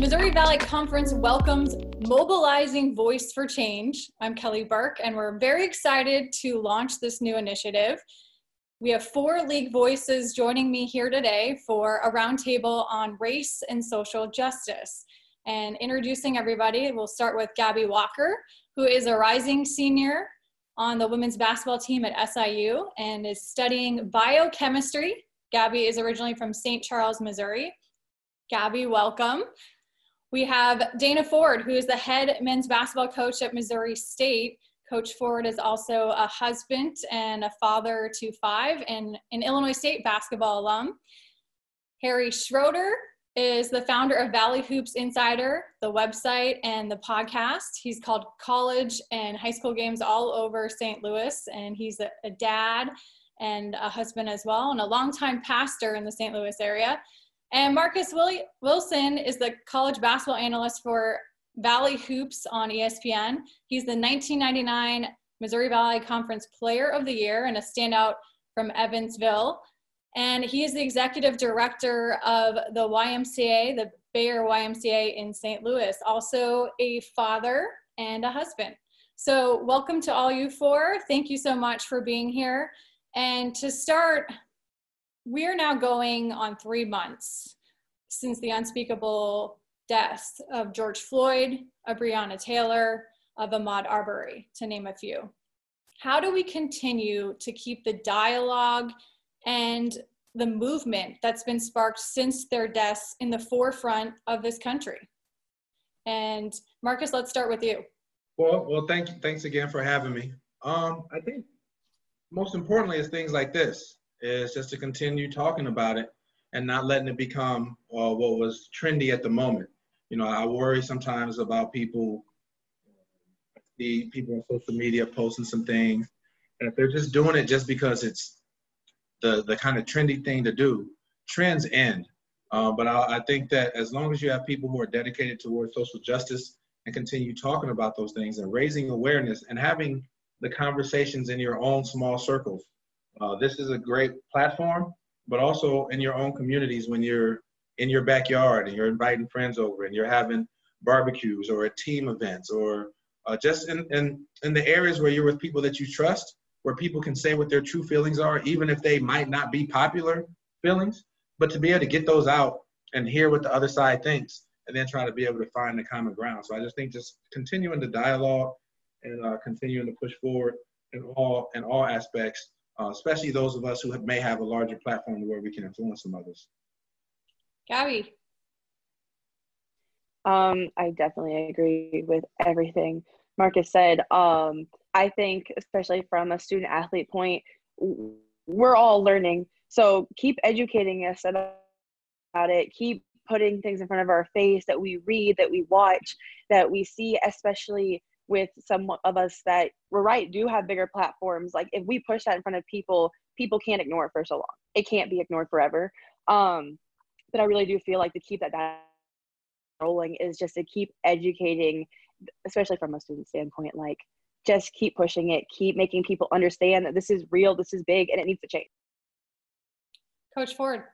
Missouri Valley Conference welcomes Mobilizing Voice for Change. I'm Kelly Burke, and we're very excited to launch this new initiative. We have four league voices joining me here today for a roundtable on race and social justice. And introducing everybody, we'll start with Gabby Walker, who is a rising senior on the women's basketball team at SIU and is studying biochemistry. Gabby is originally from St. Charles, Missouri. Gabby, welcome. We have Dana Ford, who is the head men's basketball coach at Missouri State. Coach Ford is also a husband and a father to five and an Illinois State basketball alum. Harry Schroeder is the founder of Valley Hoops Insider, the website and the podcast. He's called college and high school games all over St. Louis, and he's a, a dad and a husband as well, and a longtime pastor in the St. Louis area. And Marcus Wilson is the college basketball analyst for Valley Hoops on ESPN. He's the 1999 Missouri Valley Conference Player of the Year and a standout from Evansville. And he is the executive director of the YMCA, the Bayer YMCA in St. Louis, also a father and a husband. So, welcome to all you four. Thank you so much for being here. And to start, we are now going on three months since the unspeakable deaths of George Floyd, of Breonna Taylor, of Ahmaud Arbery, to name a few. How do we continue to keep the dialogue and the movement that's been sparked since their deaths in the forefront of this country. And Marcus, let's start with you. Well, well, thank. Thanks again for having me. Um, I think most importantly is things like this is just to continue talking about it and not letting it become uh, what was trendy at the moment. You know, I worry sometimes about people, the people on social media posting some things, and if they're just doing it just because it's the the kind of trendy thing to do. Trends end, uh, but I, I, think that as long as you have people who are dedicated towards social justice and continue talking about those things and raising awareness and having the conversations in your own small circles, uh, this is a great platform. But also in your own communities when you're in your backyard and you're inviting friends over and you're having barbecues or a team events or uh, just in, in, in the areas where you're with people that you trust where people can say what their true feelings are, even if they might not be popular feelings, but to be able to get those out and hear what the other side thinks and then try to be able to find the common ground. So I just think just continuing the dialogue and uh, continuing to push forward in all in all aspects, uh, especially those of us who have, may have a larger platform where we can influence some others. Gabby. Um, I definitely agree with everything Marcus said. Um, I think, especially from a student athlete point, we're all learning. So keep educating us about it. Keep putting things in front of our face that we read, that we watch, that we see, especially with some of us that we're right do have bigger platforms. Like if we push that in front of people, people can't ignore it for so long. It can't be ignored forever. Um, but I really do feel like to keep that rolling is just to keep educating, especially from a student standpoint. Like just keep pushing it, keep making people understand that this is real, this is big, and it needs to change. Coach Ford.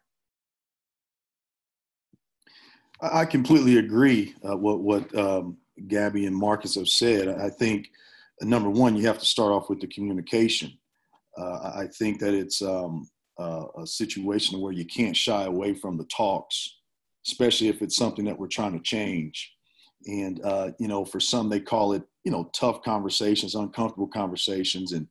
I completely agree uh, what what um, Gabby and Marcus have said. I think number one, you have to start off with the communication. Uh, I think that it's um, uh, a situation where you can't shy away from the talks, especially if it's something that we're trying to change. And uh, you know, for some, they call it you know tough conversations uncomfortable conversations and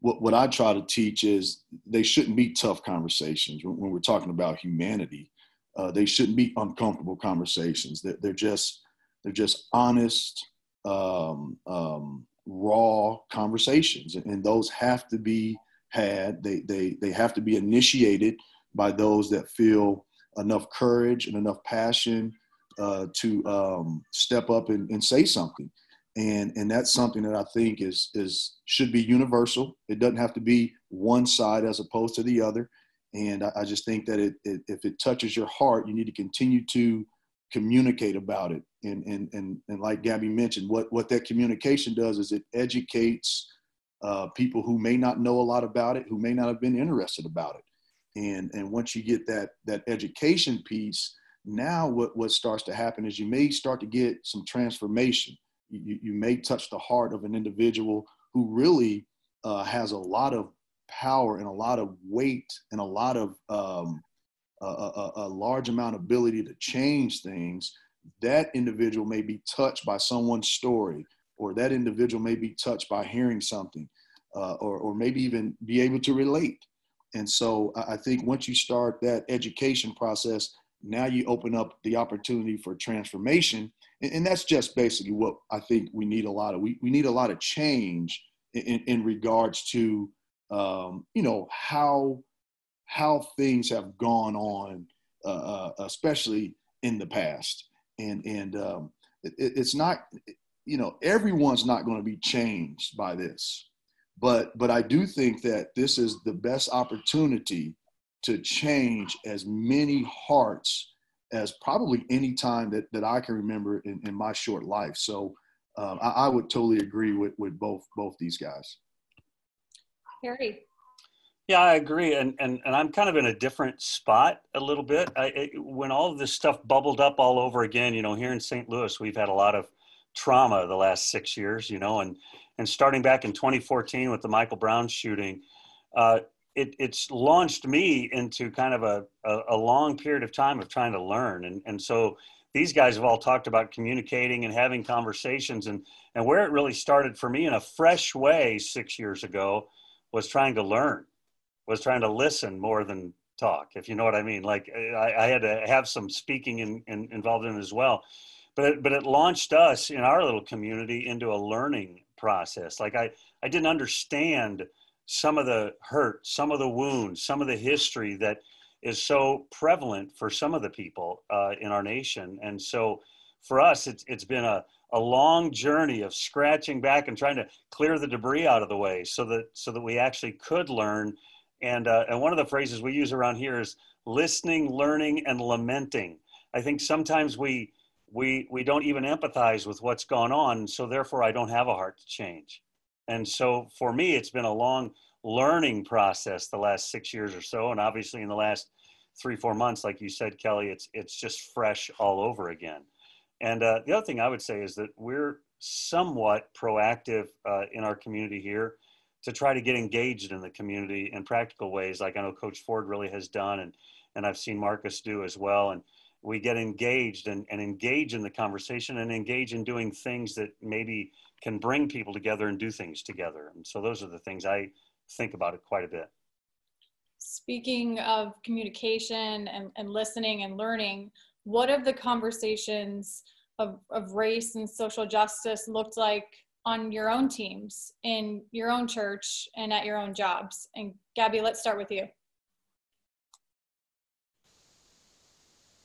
what, what i try to teach is they shouldn't be tough conversations when, when we're talking about humanity uh, they shouldn't be uncomfortable conversations they're, they're just they're just honest um, um, raw conversations and those have to be had they, they they have to be initiated by those that feel enough courage and enough passion uh, to um, step up and, and say something and and that's something that I think is is should be universal. It doesn't have to be one side as opposed to the other. And I, I just think that it, it, if it touches your heart, you need to continue to communicate about it. And and and and like Gabby mentioned, what what that communication does is it educates uh, people who may not know a lot about it, who may not have been interested about it. And and once you get that that education piece, Now, what, what starts to happen is you may start to get some transformation. You, you may touch the heart of an individual who really uh, has a lot of power and a lot of weight and a lot of um, a, a, a large amount of ability to change things. That individual may be touched by someone's story, or that individual may be touched by hearing something, uh, or, or maybe even be able to relate. And so I think once you start that education process, now you open up the opportunity for transformation. And, and that's just basically what I think we need a lot of. We, we need a lot of change in, in regards to, um, you know, how, how things have gone on, uh, uh especially in the past. And, and um, it, it's not, you know, everyone's not going to be changed by this. But, but I do think that this is the best opportunity to change as many hearts as probably any time that, that I can remember in, in my short life. So um, I, I, would totally agree with, with both both these guys. Harry. Yeah, I agree, and and and I'm kind of in a different spot a little bit. I, it, when all of this stuff bubbled up all over again, you know, here in St. Louis, we've had a lot of trauma the last six years, you know, and and starting back in 2014 with the Michael Brown shooting, uh, it, it's launched me into kind of a, a, a, long period of time of trying to learn. And, and so these guys have all talked about communicating and having conversations. And, and where it really started for me in a fresh way six years ago was trying to learn, was trying to listen more than talk, if you know what I mean. Like I, I had to have some speaking in, in, involved in as well. But it, but it launched us in our little community into a learning process. Like I, I didn't understand – some of the hurt, some of the wounds, some of the history that is so prevalent for some of the people uh, in our nation. And so for us, it's, it's been a, a long journey of scratching back and trying to clear the debris out of the way so that, so that we actually could learn. And, uh, and one of the phrases we use around here is listening, learning, and lamenting. I think sometimes we, we, we don't even empathize with what's gone on. So therefore I don't have a heart to change. And so for me, it's been a long learning process the last six years or so. And obviously in the last three, four months, like you said, Kelly, it's, it's just fresh all over again. And uh, the other thing I would say is that we're somewhat proactive uh, in our community here to try to get engaged in the community in practical ways, like I know Coach Ford really has done, and and I've seen Marcus do as well. And we get engaged and, and engage in the conversation and engage in doing things that maybe can bring people together and do things together. And so those are the things I think about it quite a bit. Speaking of communication and, and listening and learning, what have the conversations of, of race and social justice looked like on your own teams, in your own church, and at your own jobs? And Gabby, let's start with you.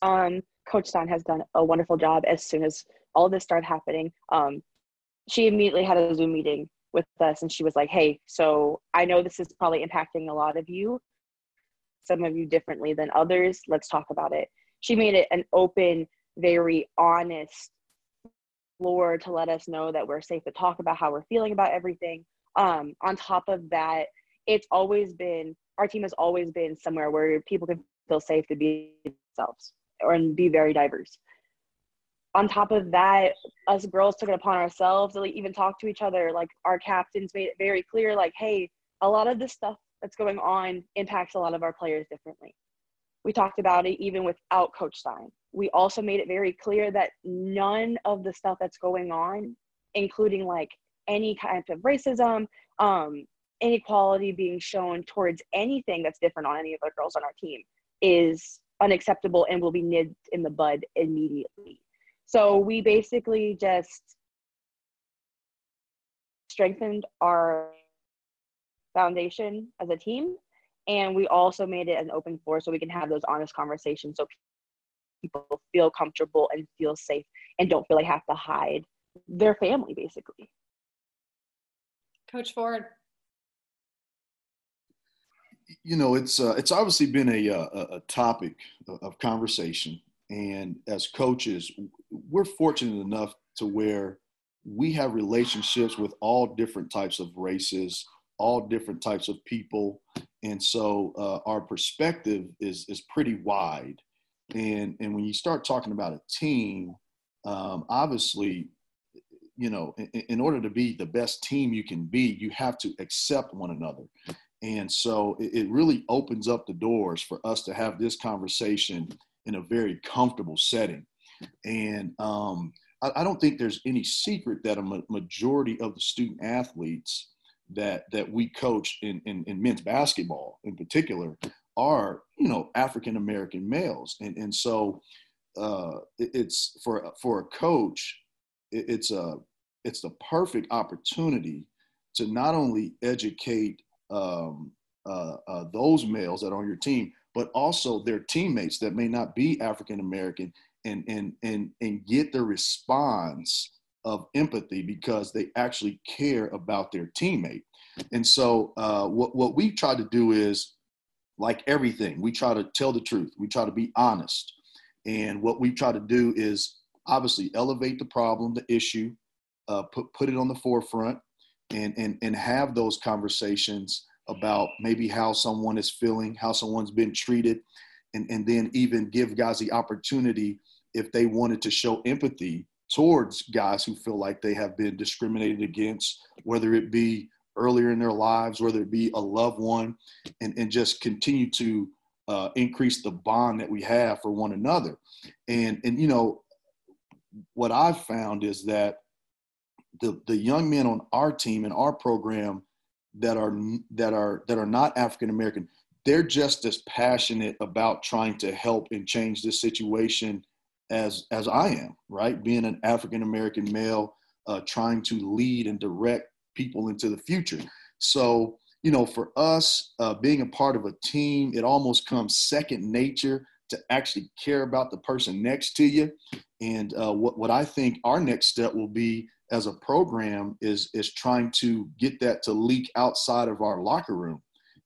Um, Coach Stein has done a wonderful job as soon as all this started happening. Um, she immediately had a Zoom meeting with us and she was like, Hey, so I know this is probably impacting a lot of you, some of you differently than others. Let's talk about it. She made it an open, very honest floor to let us know that we're safe to talk about how we're feeling about everything. Um, on top of that, it's always been our team has always been somewhere where people can feel safe to be themselves or and be very diverse on top of that, us girls took it upon ourselves to like even talk to each other. Like our captains made it very clear, like, hey, a lot of this stuff that's going on impacts a lot of our players differently. We talked about it even without Coach Stein. We also made it very clear that none of the stuff that's going on, including like any kind of racism, um, inequality being shown towards anything that's different on any of the girls on our team, is unacceptable and will be nipped in the bud immediately. So we basically just strengthened our foundation as a team and we also made it an open floor so we can have those honest conversations so people feel comfortable and feel safe and don't feel like have to hide their family basically coach ford you know it's uh, it's obviously been a, uh, a, a topic of conversation and as coaches, we're fortunate enough to where we have relationships with all different types of races, all different types of people. And so uh, our perspective is, is pretty wide. And and when you start talking about a team, um, obviously, you know, in, in, order to be the best team you can be, you have to accept one another. And so it, it really opens up the doors for us to have this conversation in a very comfortable setting. And um, I, I, don't think there's any secret that a ma- majority of the student athletes that that we coach in, in, in men's basketball in particular are you know African American males, and and so uh, it, it's for for a coach, it, it's a it's the perfect opportunity to not only educate um, uh, uh, those males that are on your team, but also their teammates that may not be African American, and and and and get the response of empathy because they actually care about their teammate. And so, uh, what what we try to do is like everything, we try to tell the truth. We try to be honest. And what we try to do is obviously elevate the problem, the issue, uh, put, put it on the forefront, and, and, and have those conversations about maybe how someone is feeling, how someone's been treated, and, and then even give guys the opportunity if they wanted to show empathy towards guys who feel like they have been discriminated against, whether it be earlier in their lives, whether it be a loved one, and, and just continue to uh, increase the bond that we have for one another. And, and you know, what I've found is that the, the young men on our team and our program that are that are that are not African American, they're just as passionate about trying to help and change this situation as as I am, right? Being an African American male, uh, trying to lead and direct people into the future. So, you know, for us, uh, being a part of a team, it almost comes second nature to actually care about the person next to you. And uh, what, what I think our next step will be as a program is, is trying to get that to leak outside of our locker room.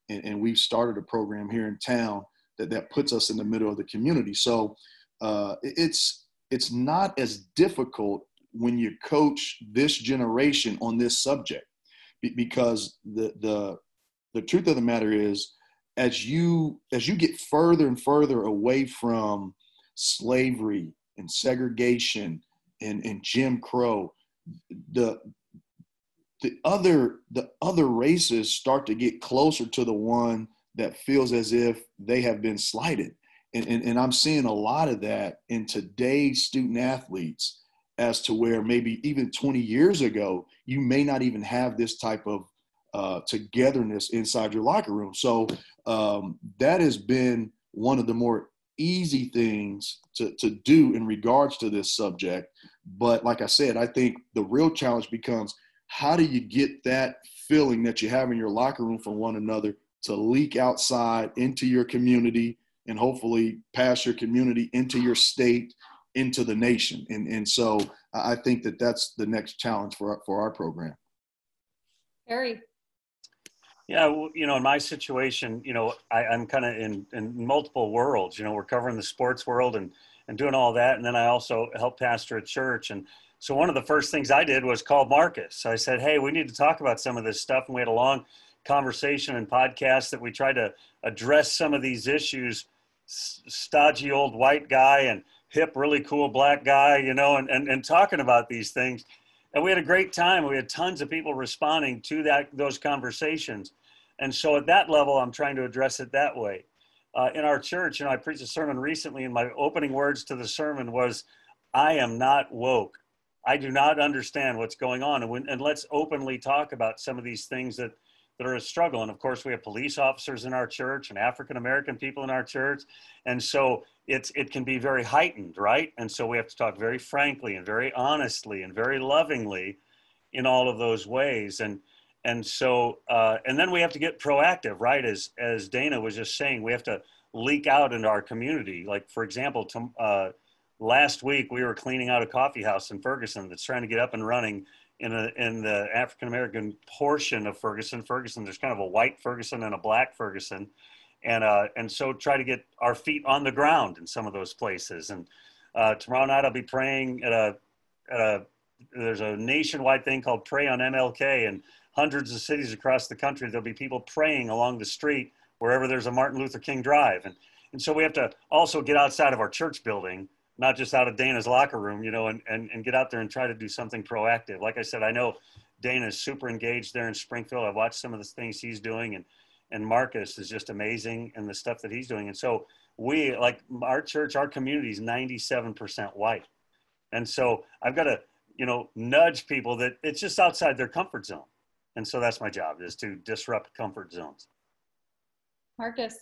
And, and we've started a program here in town that, that puts us in the middle of the community. So uh, it's, it's not as difficult when you coach this generation on this subject because the the the truth of the matter is as you as you get further and further away from slavery and segregation and, and Jim Crow, the the other the other races start to get closer to the one that feels as if they have been slighted. And, and, and I'm seeing a lot of that in today's student athletes as to where maybe even 20 years ago, you may not even have this type of uh, togetherness inside your locker room. So um, that has been one of the more easy things to, to do in regards to this subject. But like I said, I think the real challenge becomes how do you get that feeling that you have in your locker room for one another to leak outside into your community and hopefully pass your community into your state into the nation. And, and so I think that that's the next challenge for our, for our program. Harry. Yeah, well, you know, in my situation, you know, I, am kind of in, in multiple worlds. You know, we're covering the sports world and, and doing all that. And then I also help pastor a church. And so one of the first things I did was call Marcus. I said, hey, we need to talk about some of this stuff. And we had a long conversation and podcast that we tried to address some of these issues. Stodgy old white guy and hip, really cool black guy, you know, and, and, and talking about these things. And we had a great time. We had tons of people responding to that those conversations. And so at that level, I'm trying to address it that way. Uh, in our church, you know, I preached a sermon recently, and my opening words to the sermon was, I am not woke. I do not understand what's going on. And, when, and let's openly talk about some of these things that that are a struggle. And of course, we have police officers in our church and African American people in our church, and so it's it can be very heightened, right? And so we have to talk very frankly and very honestly and very lovingly in all of those ways. And and so uh, and then we have to get proactive, right? As as Dana was just saying, we have to leak out into our community. Like for example, to, uh, last week we were cleaning out a coffee house in Ferguson that's trying to get up and running in a, in the African American portion of Ferguson. Ferguson, there's kind of a white Ferguson and a black Ferguson, and uh, and so try to get our feet on the ground in some of those places. And uh, tomorrow night I'll be praying at a at a there's a nationwide thing called Pray on MLK, and hundreds of cities across the country there'll be people praying along the street wherever there's a Martin Luther King Drive, and And so we have to also get outside of our church building, not just out of Dana's locker room, you know, and, and, and get out there and try to do something proactive. Like I said, I know Dana is super engaged there in Springfield. I've watched some of the things he's doing and, and Marcus is just amazing in the stuff that he's doing. And so we, like our church, our community is 97% white. And so I've got to, you know, nudge people that it's just outside their comfort zone. And so that's my job is to disrupt comfort zones. Marcus.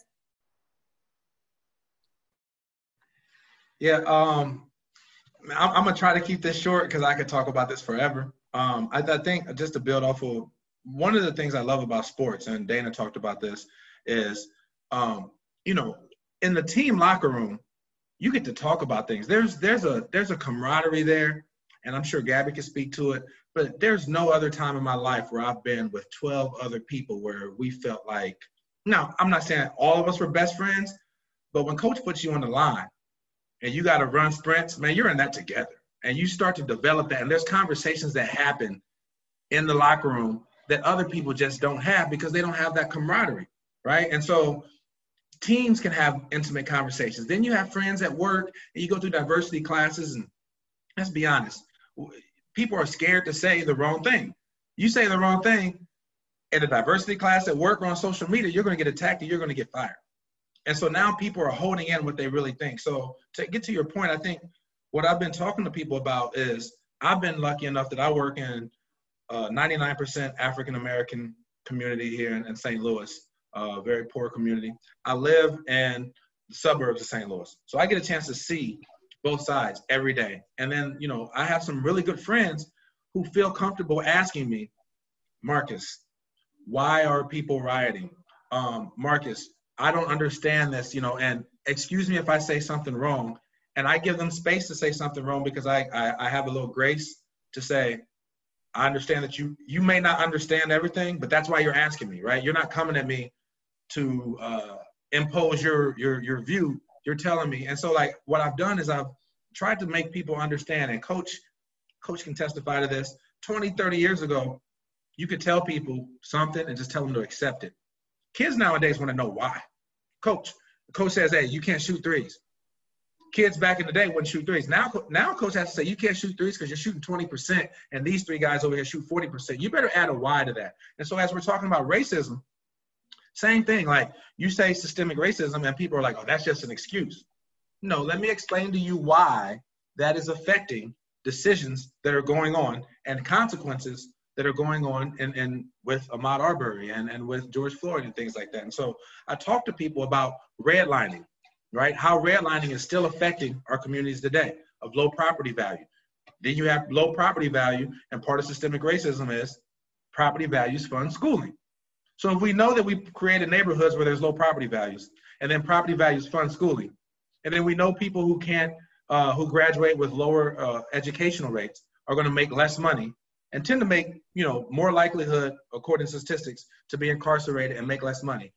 Yeah, um, I'm, I'm, gonna try to keep this short because I could talk about this forever. Um, I, I, think just to build off of one of the things I love about sports, and Dana talked about this, is um, you know, in the team locker room, you get to talk about things. There's there's a there's a camaraderie there, and I'm sure Gabby can speak to it. But there's no other time in my life where I've been with 12 other people where we felt like. Now, I'm not saying all of us were best friends, but when coach puts you on the line and you got to run sprints, man, you're in that together. And you start to develop that. And there's conversations that happen in the locker room that other people just don't have because they don't have that camaraderie, right? And so teams can have intimate conversations. Then you have friends at work and you go through diversity classes and let's be honest, people are scared to say the wrong thing. You say the wrong thing at a diversity class at work or on social media, you're going to get attacked and you're going to get fired. And so now people are holding in what they really think. So to get to your point, I think what I've been talking to people about is I've been lucky enough that I work in uh, 99% African American community here in, in St. Louis, uh, very poor community. I live in the suburbs of St. Louis, so I get a chance to see both sides every day. And then, you know, I have some really good friends who feel comfortable asking me, Marcus, why are people rioting? Um, Marcus, I don't understand this, you know, and excuse me if I say something wrong. And I give them space to say something wrong because I, I, I have a little grace to say, I understand that you you may not understand everything, but that's why you're asking me, right? You're not coming at me to uh, impose your your your view. You're telling me, and so like what I've done is I've tried to make people understand. And coach, coach can testify to this. 20, 30 years ago, you could tell people something and just tell them to accept it. Kids nowadays want to know why. Coach, coach says, hey, you can't shoot threes. Kids back in the day wouldn't shoot threes. Now, now coach has to say, you can't shoot threes because you're shooting 20%, and these three guys over here shoot 40%. You better add a why to that. And so as we're talking about racism, same thing. Like you say systemic racism, and people are like, oh, that's just an excuse. No, let me explain to you why that is affecting decisions that are going on and consequences that are going on in, in with Ahmaud Arbery and, and with George Floyd and things like that. And so I talk to people about redlining, right? How redlining is still affecting our communities today of low property value. Then you have low property value, and part of systemic racism is property values fund schooling. So if we know that we created neighborhoods where there's low property values, and then property values fund schooling, and then we know people who can't, uh, who graduate with lower uh, educational rates are going to make less money and tend to make, you know, more likelihood, according to statistics, to be incarcerated and make less money.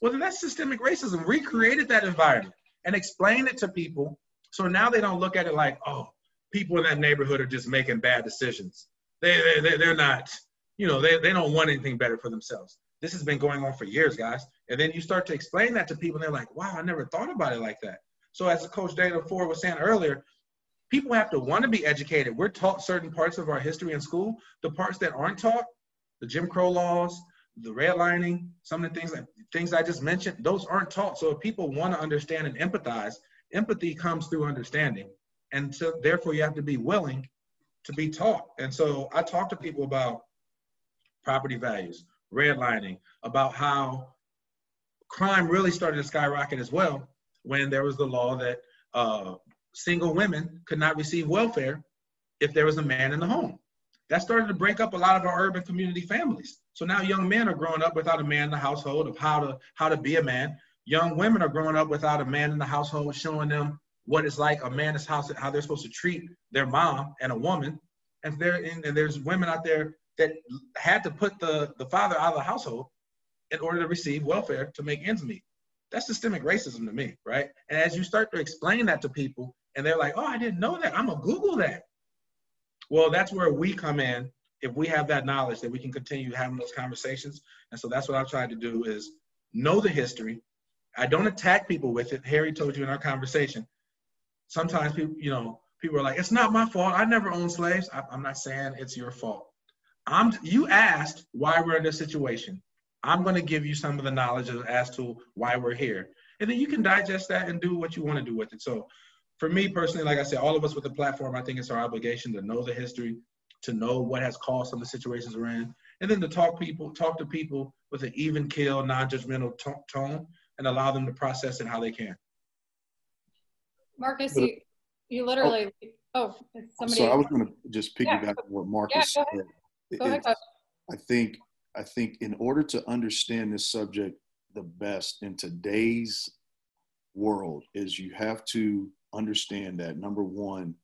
Well, then that's systemic racism. We created that environment and explained it to people. So now they don't look at it like, oh, people in that neighborhood are just making bad decisions. They, they, they're not, you know, they, they don't want anything better for themselves. This has been going on for years, guys. And then you start to explain that to people, and they're like, wow, I never thought about it like that. So as Coach Dana Ford was saying earlier, people have to want to be educated. We're taught certain parts of our history in school. The parts that aren't taught, the Jim Crow laws, the redlining, some of the things that things I just mentioned, those aren't taught. So if people want to understand and empathize, empathy comes through understanding. And so therefore you have to be willing to be taught. And so I talk to people about property values, redlining, about how crime really started to skyrocket as well when there was the law that uh, single women could not receive welfare if there was a man in the home. That started to break up a lot of our urban community families. So now young men are growing up without a man in the household of how to how to be a man. Young women are growing up without a man in the household showing them what it's like a man is house how they're supposed to treat their mom and a woman. And there and there's women out there that had to put the, the father out of the household in order to receive welfare to make ends meet. That's systemic racism to me, right? And as you start to explain that to people, and they're like, oh, I didn't know that. I'm gonna Google that. Well, that's where we come in. If we have that knowledge, that we can continue having those conversations. And so that's what I've tried to do is know the history, I don't attack people with it. Harry told you in our conversation. Sometimes people, you know, people are like, "It's not my fault. I never owned slaves." I, I'm not saying it's your fault. I'm. You asked why we're in this situation. I'm going to give you some of the knowledge as to why we're here, and then you can digest that and do what you want to do with it. So, for me personally, like I said, all of us with the platform, I think it's our obligation to know the history, to know what has caused some of the situations we're in, and then to talk people, talk to people with an even kill, non-judgmental tone, and allow them to process it how they can. Marcus, you, you literally. Oh, oh somebody. So I was going to just piggyback yeah. on what Marcus yeah, said. Go ahead. Go ahead. I think I think in order to understand this subject the best in today's world is you have to understand that number one,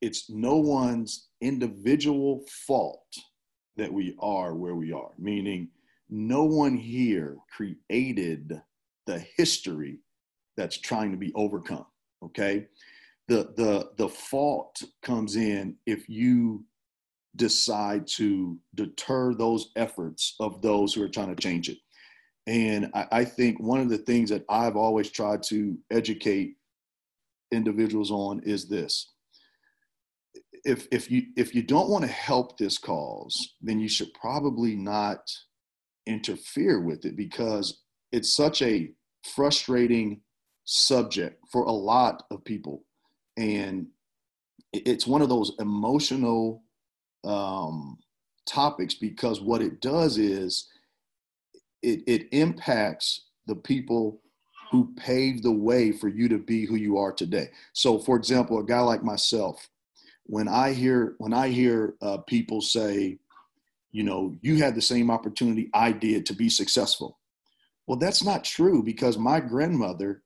it's no one's individual fault that we are where we are, meaning no one here created the history that's trying to be overcome. Okay. The the the fault comes in if you decide to deter those efforts of those who are trying to change it. And I, I think one of the things that I've always tried to educate individuals on is this if if you if you don't want to help this cause, then you should probably not interfere with it because it's such a frustrating subject for a lot of people, and it's one of those emotional um, topics because what it does is it, it impacts the people who paved the way for you to be who you are today. So, for example, a guy like myself, when I hear when I hear uh, people say, you know, you had the same opportunity I did to be successful. Well, that's not true because my grandmother,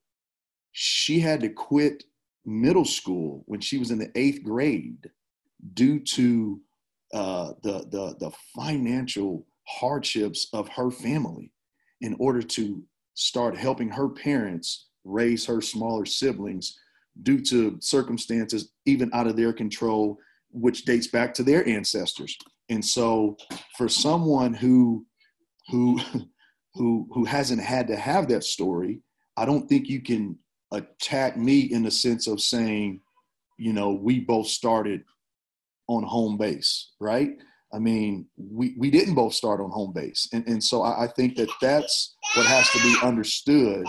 she had to quit middle school when she was in the eighth grade due to uh, the, the the financial hardships of her family in order to start helping her parents raise her smaller siblings due to circumstances even out of their control, which dates back to their ancestors. And so, for someone who who who who hasn't had to have that story, I don't think you can attack me in the sense of saying, you know, we both started on home base, right? I mean, we, we didn't both start on home base. And, and so I, I think that that's what has to be understood.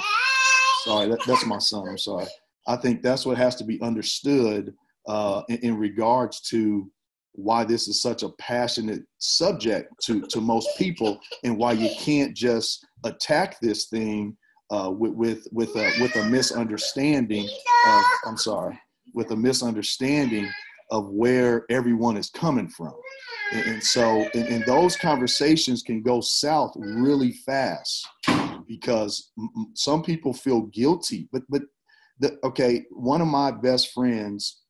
Sorry, that, that's my son. I'm sorry. I think that's what has to be understood uh, in, in, regards to why this is such a passionate subject to, to most people and why you can't just attack this thing uh, with, with, with, a, with a misunderstanding of, I'm sorry, with a misunderstanding of where everyone is coming from. And, and so, and, and, those conversations can go south really fast because some people feel guilty, but, but the, okay, one of my best friends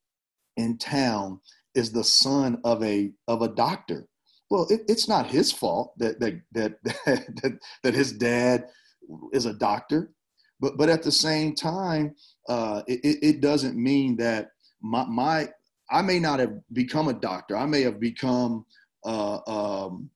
in town is the son of a of a doctor. Well, it, it's not his fault that that, that that that his dad is a doctor, but but at the same time, uh, it, it doesn't mean that my my I may not have become a doctor. I may have become uh, um,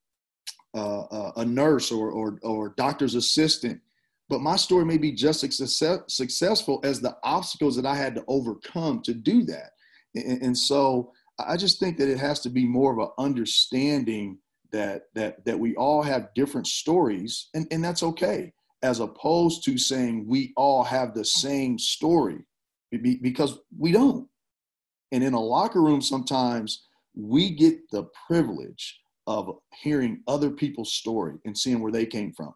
uh, uh a nurse or, or or doctor's assistant but my story may be just as success, successful as the obstacles that I had to overcome to do that. And, and, so I just think that it has to be more of an understanding that that that we all have different stories, and, and that's okay, as opposed to saying we all have the same story, because we don't. And in a locker room, sometimes we get the privilege of hearing other people's story and seeing where they came from.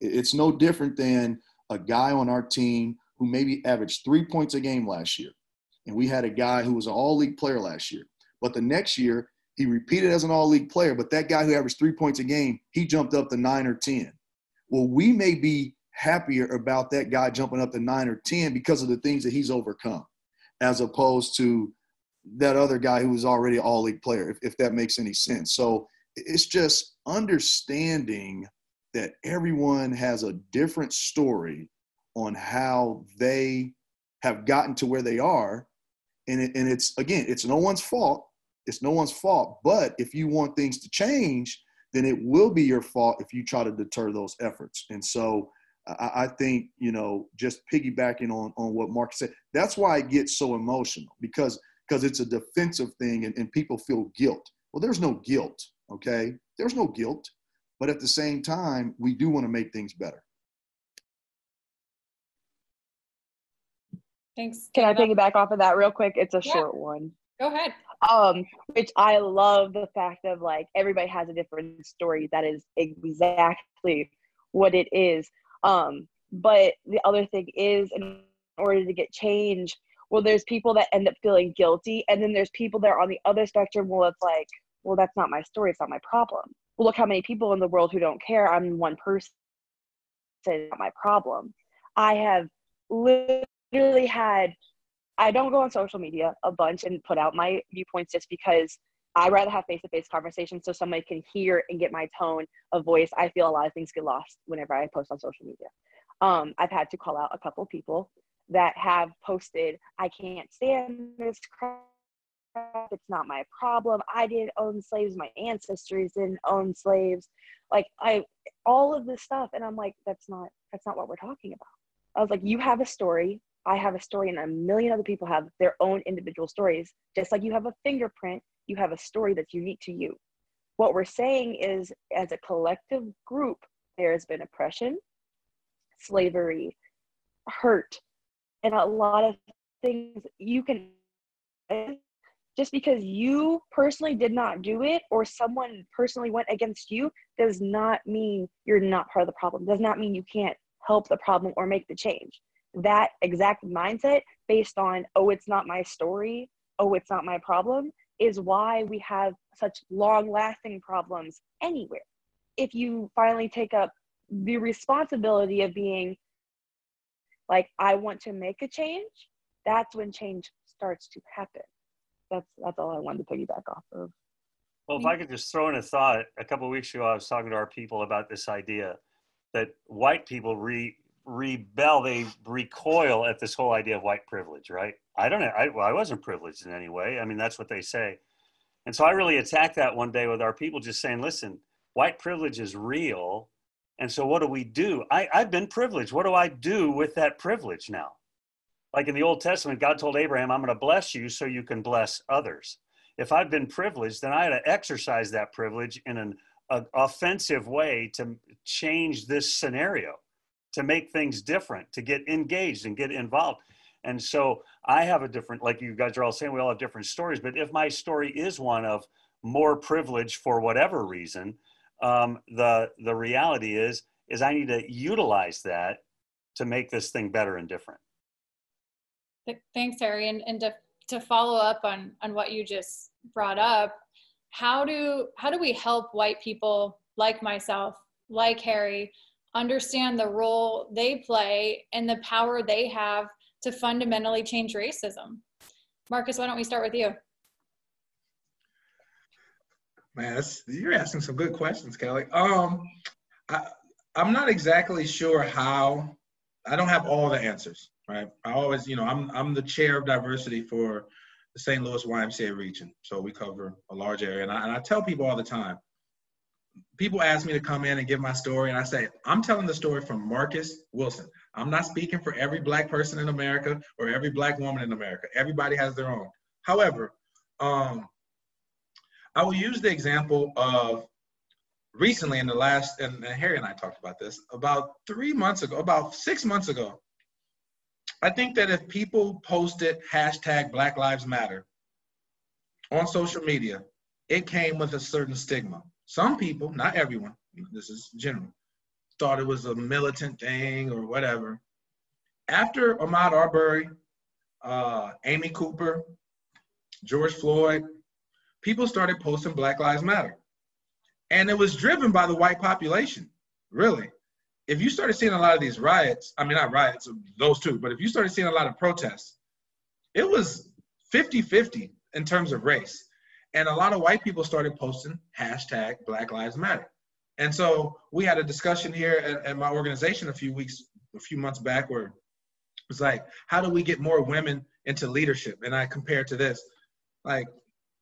It's no different than a guy on our team who maybe averaged three points a game last year. And we had a guy who was an all league player last year. But the next year, he repeated as an all league player. But that guy who averaged three points a game, he jumped up to nine or 10. Well, we may be happier about that guy jumping up to nine or 10 because of the things that he's overcome, as opposed to that other guy who was already an all league player, if, if that makes any sense. So it's just understanding that everyone has a different story on how they have gotten to where they are. And, it, and it's, again, it's no one's fault. It's no one's fault. But if you want things to change, then it will be your fault if you try to deter those efforts. And so I, I think you know just piggybacking on on what Mark said. That's why it gets so emotional because because it's a defensive thing and, and people feel guilt. Well, there's no guilt. Okay, there's no guilt, but at the same time, we do want to make things better. Thanks. Can I piggyback off of that real quick? It's a Yeah. short one. Go ahead. um which i love the fact of like everybody has a different story that is exactly what it is um but the other thing is in order to get change well there's people that end up feeling guilty and then there's people that are on the other spectrum well it's like well that's not my story it's not my problem well look how many people in the world who don't care i'm one person it's not my problem i have literally had I don't go on social media a bunch and put out my viewpoints just because I rather have face to face conversations so somebody can hear and get my tone of voice. I feel a lot of things get lost whenever I post on social media. Um, I've had to call out a couple people that have posted, I can't stand this crap. It's not my problem. I didn't own slaves. My ancestors didn't own slaves. Like I, all of this stuff. And I'm like, that's not, that's not what we're talking about. I was like, you have a story. I have a story, and a million other people have their own individual stories. Just like you have a fingerprint, you have a story that's unique to you. What we're saying is, as a collective group, there has been oppression, slavery, hurt, and a lot of things you can. Just because you personally did not do it or someone personally went against you does not mean you're not part of the problem, does not mean you can't help the problem or make the change. That exact mindset based on oh it's not my story oh it's not my problem is why we have such long lasting problems anywhere. If you finally take up the responsibility of being like i want to make a change that's when change starts to happen that's that's all i wanted to piggyback off of Well, if I could just throw in a thought, a couple weeks ago, I was talking to our people about this idea that white people re rebel, they recoil at this whole idea of white privilege, right? I don't know. I, well, I wasn't privileged in any way. I mean, that's what they say. And so I really attacked that one day with our people, just saying, listen, white privilege is real. And so what do we do? I, I've been privileged. What do I do with that privilege now? Like in the Old Testament, God told Abraham, I'm going to bless you so you can bless others. If I've been privileged, then I had to exercise that privilege in an offensive way to change this scenario to make things different, to get engaged and get involved. And so I have a different, like you guys are all saying, we all have different stories. But if my story is one of more privilege for whatever reason, um, the the reality is is I need to utilize that to make this thing better and different. Th- Thanks, Harry. And, and to, to follow up on, on what you just brought up, how do, how do we help white people like myself, like Harry, understand the role they play and the power they have to fundamentally change racism? Marcus, why don't we start with you? Man, you're asking some good questions, Kelly. Um, I, I'm not exactly sure how. I don't have all the answers, right? I always, you know, I'm I'm the chair of diversity for the St. Louis YMCA region, so we cover a large area. And I, and I tell people all the time. People ask me to come in and give my story, and I say I'm telling the story from Marcus Wilson. I'm not speaking for every black person in America or every black woman in America. Everybody has their own. However, um, I will use the example of recently in the last, and, and Harry and I talked about this about three months ago, about six months ago. I think that if people posted hashtag Black Lives Matter on social media, it came with a certain stigma. Some people, not everyone, this is general, thought it was a militant thing or whatever. After Ahmaud Arbery, uh, Amy Cooper, George Floyd, people started posting Black Lives Matter. And it was driven by the white population, really. If you started seeing a lot of these riots, I mean, not riots, those two, but if you started seeing a lot of protests, it was 50 50 in terms of race. And a lot of white people started posting hashtag Black Lives Matter. And so we had a discussion here at, at my organization a few weeks, a few months back where it was like, how do we get more women into leadership? And I compared to this, like,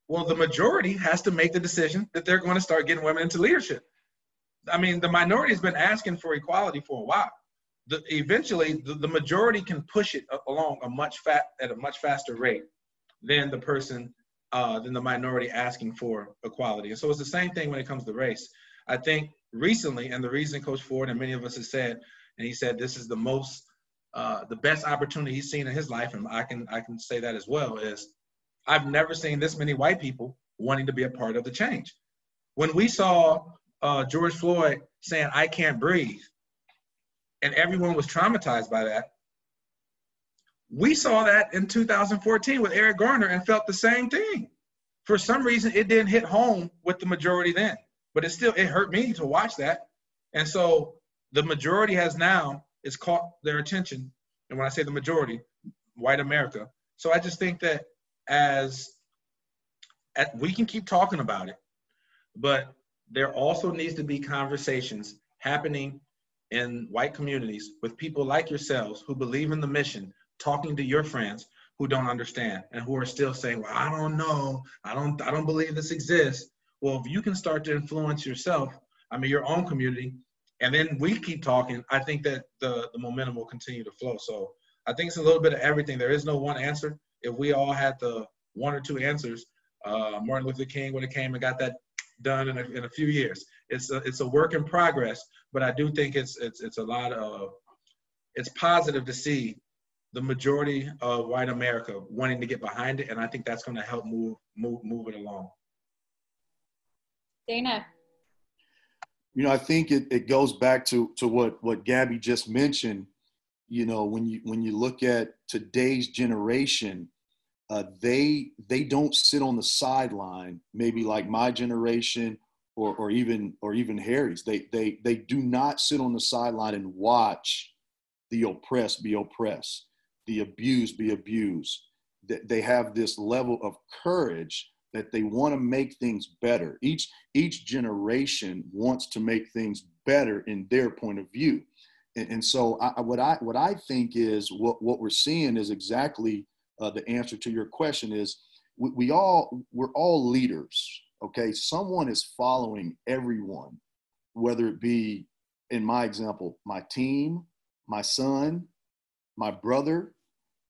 well, the majority has to make the decision that they're going to start getting women into leadership. I mean, the minority has been asking for equality for a while, the, eventually the, the majority can push it along a much fat at a much faster rate than the person uh, than the minority asking for equality. And so it's the same thing when it comes to race. I think recently, and the reason Coach Ford and many of us have said, and he said this is the most, uh, the best opportunity he's seen in his life, and I can I can say that as well. Is I've never seen this many white people wanting to be a part of the change. When we saw uh, George Floyd saying "I can't breathe," and everyone was traumatized by that, we saw that in 2014 with Eric Garner and felt the same thing. For some reason, it didn't hit home with the majority then, but it still it hurt me to watch that. And so the majority has now it's caught their attention. And when I say the majority, white America. So I just think that as at, we can keep talking about it, but there also needs to be conversations happening in white communities with people like yourselves who believe in the mission talking to your friends who don't understand and who are still saying, "Well, I don't know. I don't. I don't believe this exists." Well, if you can start to influence yourself, I mean, your own community, and then we keep talking, I think that the the momentum will continue to flow. So I think it's a little bit of everything. There is no one answer. If we all had the one or two answers, uh, Martin Luther King would have came and got that done in a, in a few years. It's a, it's a work in progress, but I do think it's it's it's a lot of it's positive to see the majority of white America wanting to get behind it, and I think that's going to help move move move it along. Dana. You know, I think it, it goes back to to what what Gabby just mentioned. You know, when you when you look at today's generation, uh, they they don't sit on the sideline, maybe like my generation or or even or even Harry's. They they they do not sit on the sideline and watch the oppressed be oppressed the abused be abused. They have this level of courage that they want to make things better. Each each generation wants to make things better in their point of view. And, and so I, what I what I think is what, what we're seeing is exactly uh, the answer to your question is we, we all we're all leaders. Okay, someone is following everyone, whether it be in my example, my team, my son, my brother,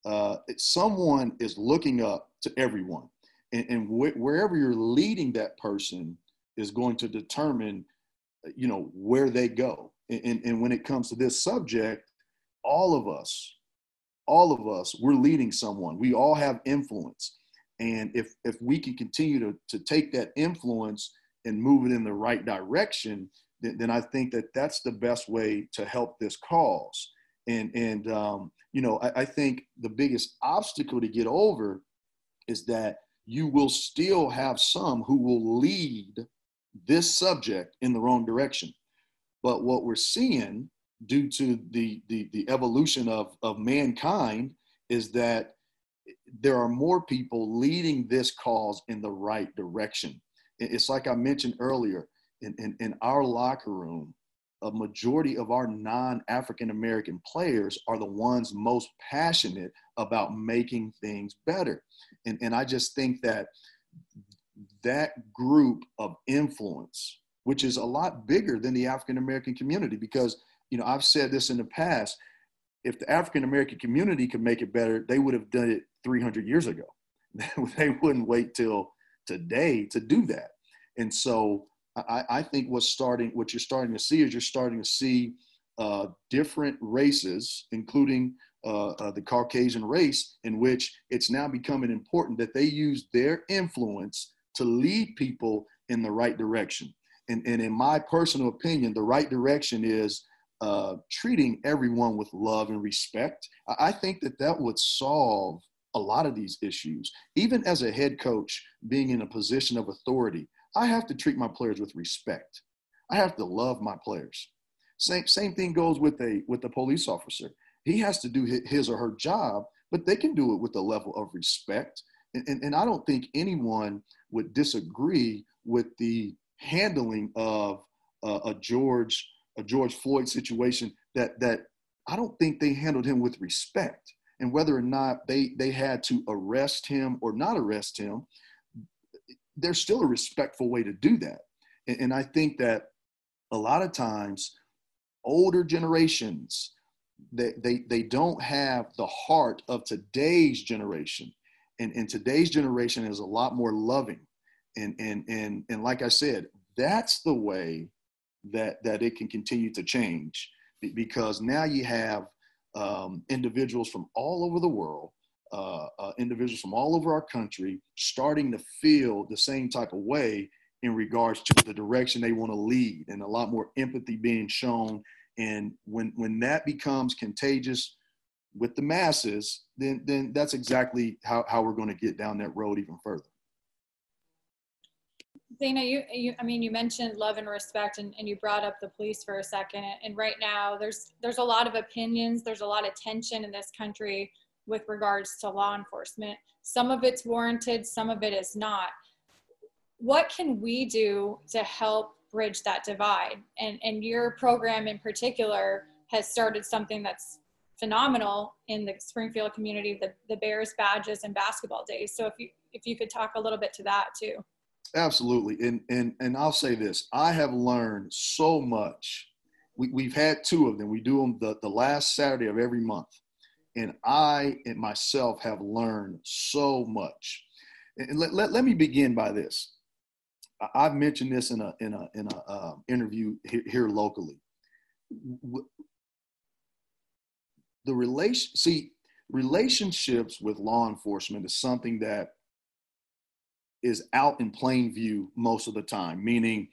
uh, someone is looking up to everyone. And, and wh- wherever you're leading that person is going to determine, you know, where they go. And, and, and when it comes to this subject, all of us, all of us, we're leading someone. We all have influence. And if, if we can continue to, to take that influence and move it in the right direction, then, then I think that that's the best way to help this cause. And, and um, you know, I, I think the biggest obstacle to get over is that you will still have some who will lead this subject in the wrong direction. But what we're seeing due to the, the, the evolution of, of mankind is that there are more people leading this cause in the right direction. It's like I mentioned earlier in, in, in our locker room, a majority of our non-African American players are the ones most passionate about making things better. And, and I just think that that group of influence, which is a lot bigger than the African American community, because you know I've said this in the past. If the African American community could make it better, they would have done it 300 years ago. they wouldn't wait till today to do that. And so I, I think what's starting, what you're starting to see is you're starting to see uh, different races, including uh, uh, the Caucasian race, in which it's now becoming important that they use their influence to lead people in the right direction. And, and in my personal opinion, the right direction is uh, treating everyone with love and respect. I think that that would solve a lot of these issues. Even as a head coach, being in a position of authority, I have to treat my players with respect. I have to love my players. Same, same thing goes with a with a police officer. He has to do his or her job, but they can do it with a level of respect. And, and, and I don't think anyone would disagree with the handling of uh, a George a George Floyd situation that that I don't think they handled him with respect. And whether or not they they had to arrest him or not arrest him, there's still a respectful way to do that. And, and I think that a lot of times older generations they, they, they don't have the heart of today's generation. And, and today's generation is a lot more loving. And, and, and, and like I said, that's the way that, that it can continue to change because now you have um, individuals from all over the world, uh, uh, individuals from all over our country starting to feel the same type of way in regards to the direction they want to lead and a lot more empathy being shown. And when when that becomes contagious with the masses then then that's exactly how, how we're going to get down that road even further Dana, you, you, I mean, you mentioned love and respect, and, and you brought up the police for a second. And right now, there's there's a lot of opinions, there's a lot of tension in this country with regards to law enforcement. Some of it's warranted, some of it is not. What can we do to help bridge that divide? And and your program in particular has started something that's phenomenal in the Springfield community, the, the Bears badges and basketball days. So if you if you could talk a little bit to that too. Absolutely. And, and, and I'll say this I have learned so much. We, we've had two of them. We do them the, the last Saturday of every month. And I and myself have learned so much. And let, let, let me begin by this. I've mentioned this in a in a in a uh, interview here, locally. The relation, see, relationships with law enforcement is something that is out in plain view most of the time, meaning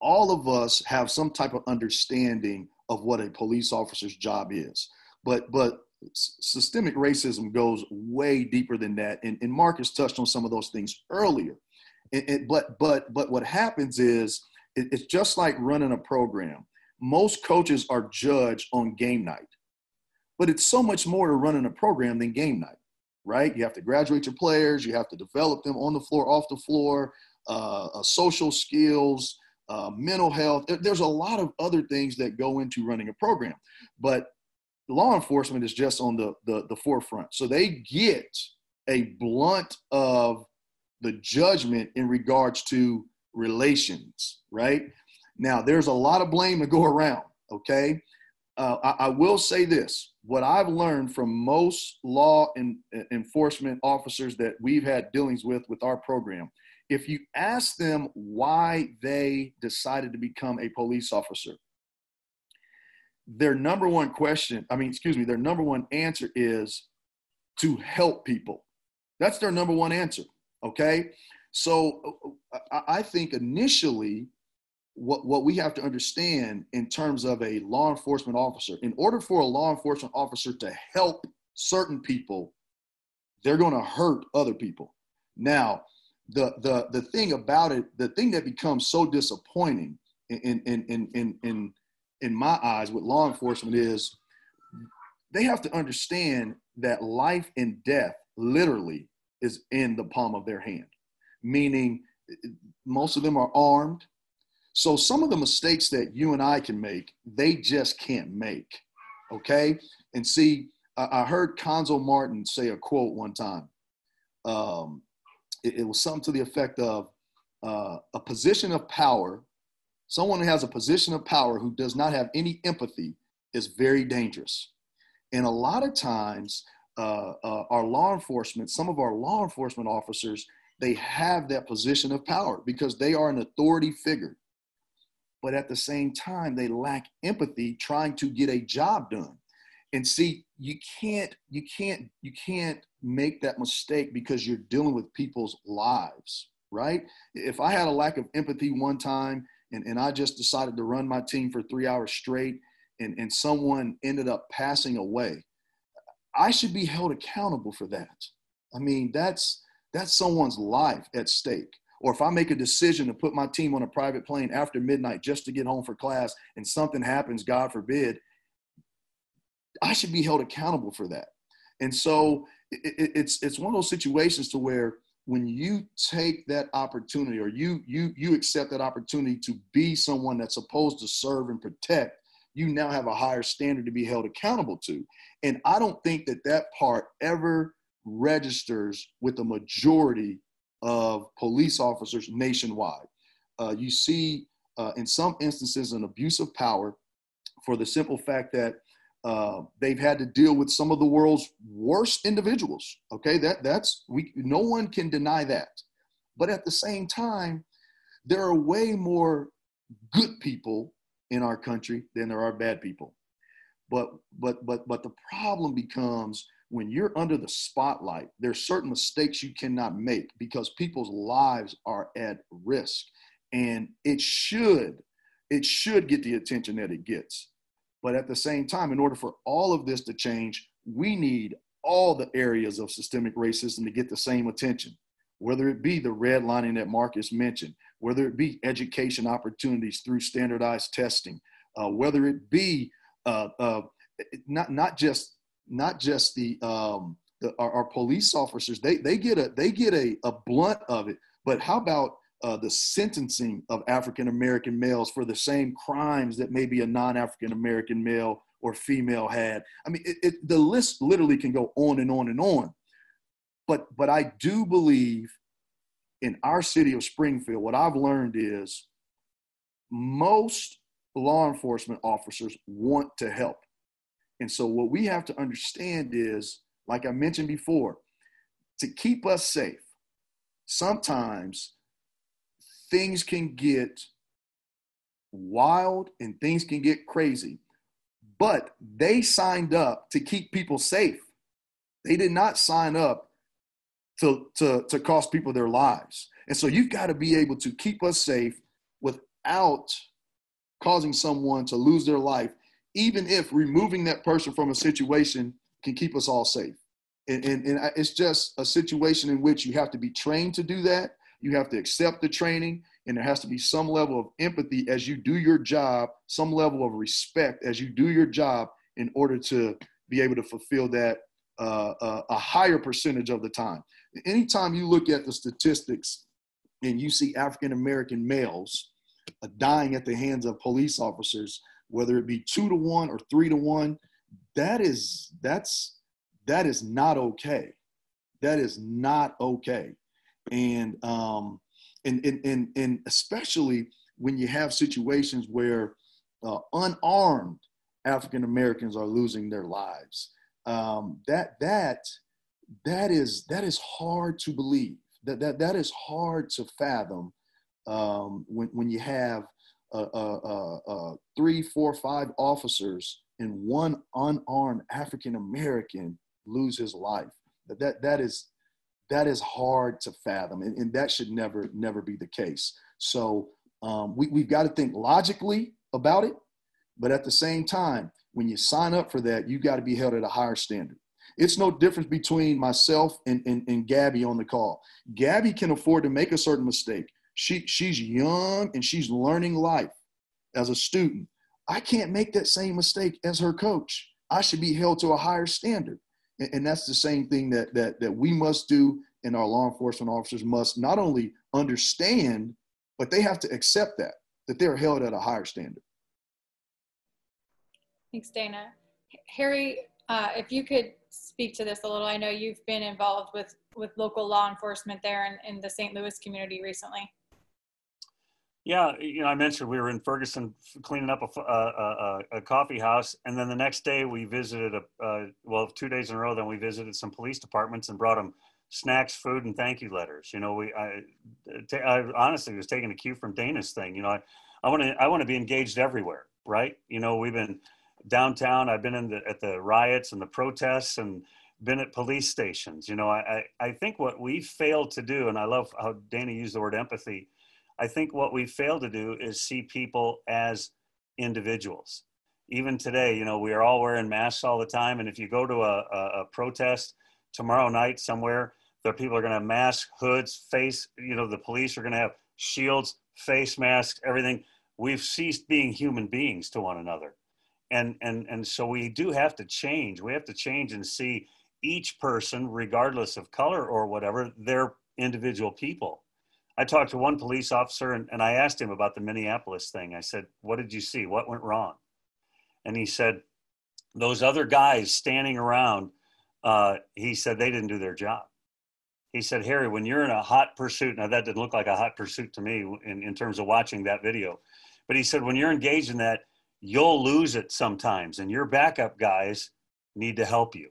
all of us have some type of understanding of what a police officer's job is. But but systemic racism goes way deeper than that, and, and Marcus touched on some of those things earlier. It, it, but but but what happens is it, it's just like running a program. Most coaches are judged on game night, but it's so much more to running a program than game night right? You have to graduate your players, you have to develop them on the floor, off the floor, uh, uh, social skills, uh, mental health. There's a lot of other things that go into running a program, but law enforcement is just on the, the, the forefront. So they get a blunt of the judgment in regards to relations, right? Now, there's a lot of blame to go around, okay? Uh, I, I, will say this what I've learned from most law and, enforcement officers that we've had dealings with with our program, if you ask them why they decided to become a police officer, their number one question, I mean, excuse me, their number one answer is to help people. That's their number one answer. Okay. So uh, I think initially what, what we have to understand in terms of a law enforcement officer, in order for a law enforcement officer to help certain people, they're going to hurt other people. Now, the, the, the thing about it, the thing that becomes so disappointing in, in, in, in, in, in my eyes with law enforcement is they have to understand that life and death literally is in the palm of their hand, meaning most of them are armed so some of the mistakes that you and I can make, they just can't make. Okay. And see, I heard Cuonzo Martin say a quote one time. Um, it, it, was something to the effect of uh, a position of power, someone who has a position of power who does not have any empathy is very dangerous. And a lot of times, uh, uh, our law enforcement, some of our law enforcement officers, they have that position of power because they are an authority figure but at the same time they lack empathy trying to get a job done. And see you can't you can't you can't make that mistake because you're dealing with people's lives right? If i had a lack of empathy one time and, and i just decided to run my team for three hours straight and, and someone ended up passing away i should be held accountable for that. I mean that's that's someone's life at stake or if I make a decision to put my team on a private plane after midnight just to get home for class and something happens, God forbid, I should be held accountable for that. And so it, it's it's one of those situations to where when you take that opportunity or you you you accept that opportunity to be someone that's supposed to serve and protect you now have a higher standard to be held accountable to and i don't think that that part ever registers with the majority of police officers nationwide. Uh, you see, uh, in some instances, an abuse of power for the simple fact that Uh, they've had to deal with some of the world's worst individuals. Okay, that that's we. No one can deny that. But at the same time, there are way more good people in our country than there are bad people. But but but but the problem becomes when you're under the spotlight, there's certain mistakes you cannot make because people's lives are at risk. And it should, it should get the attention that it gets. But at the same time, in order for all of this to change, we need all the areas of systemic racism to get the same attention, whether it be the redlining that Marcus mentioned, whether it be education opportunities through standardized testing, uh, whether it be uh, uh, not not just not just the, um, the our, our, police officers they they get a they get a, a blunt of it, but how about uh, the sentencing of African American males for the same crimes that maybe a non African American male or female had. I mean, it, it, the list literally can go on and on and on. But but I do believe in our city of Springfield, what I've learned is most law enforcement officers want to help. And so, what we have to understand is, like I mentioned before, to keep us safe, sometimes things can get wild and things can get crazy. But they signed up to keep people safe. They did not sign up to, to, to cost people their lives. And so you've got to be able to keep us safe without causing someone to lose their life, even if removing that person from a situation can keep us all safe. And, and, and it's just a situation in which you have to be trained to do that. You have to accept the training, and there has to be some level of empathy as you do your job, some level of respect as you do your job in order to be able to fulfill that uh, uh, a higher percentage of the time. Anytime you look at the statistics and you see African American males uh, dying at the hands of police officers, whether it be two to one or three to one, that is that's that is not okay. That is not okay and um, and, and and and especially when you have situations where uh, unarmed African Americans are losing their lives. Um, that that that is that is hard to believe. That that that is hard to fathom um, when when you have uh, uh, uh, three, four, five officers and one unarmed African American lose his life. That that that is that is hard to fathom and, and that should never never be the case. So um, we, we've got to think logically about it but at the same time when you sign up for that you've got to be held at a higher standard. It's no difference between myself and, and, and gabby on the call. Gabby can afford to make a certain mistake she, she's young and she's learning life as a student. I can't make that same mistake as her coach. I should be held to a higher standard. And that's the same thing that that that we must do and our law enforcement officers must not only understand but they have to accept that that they're held at a higher standard. Thanks dana. Harry uh, if you could speak to this a little. I know you've been involved with with local law enforcement there in, in the st louis community recently yeah, you know, I mentioned we were in Ferguson cleaning up a, a, a, a coffee house, and then the next day we visited a uh, well, two days in a row. Then we visited some police departments and brought them snacks, food, and thank you letters. You know, we I, honestly was taking a cue from Dana's thing. You know, I I want to I want to be engaged everywhere, right? You know, we've been downtown. I've been in the at the riots and the protests and been at police stations. You know, I I, I think what we failed to do, and I love how Dana used the word empathy I think what we fail to do is see people as individuals. Even today, you know, we are all wearing masks all the time. And if you go to a, a, a protest tomorrow night somewhere, the people are going to masks, hoods, face, you know, the police are going to have shields, face masks, everything. We've ceased being human beings to one another. And, and, and so we do have to change. We have to change and see each person, regardless of color or whatever, they're individual people I talked to one police officer and, and I asked him about the Minneapolis thing. I said, What did you see? What went wrong? And he said, Those other guys standing around, uh, he said they didn't do their job. He said, Harry, when you're in a hot pursuit, now that didn't look like a hot pursuit to me in, in terms of watching that video, but he said, when you're engaged in that, you'll lose it sometimes, and your backup guys need to help you.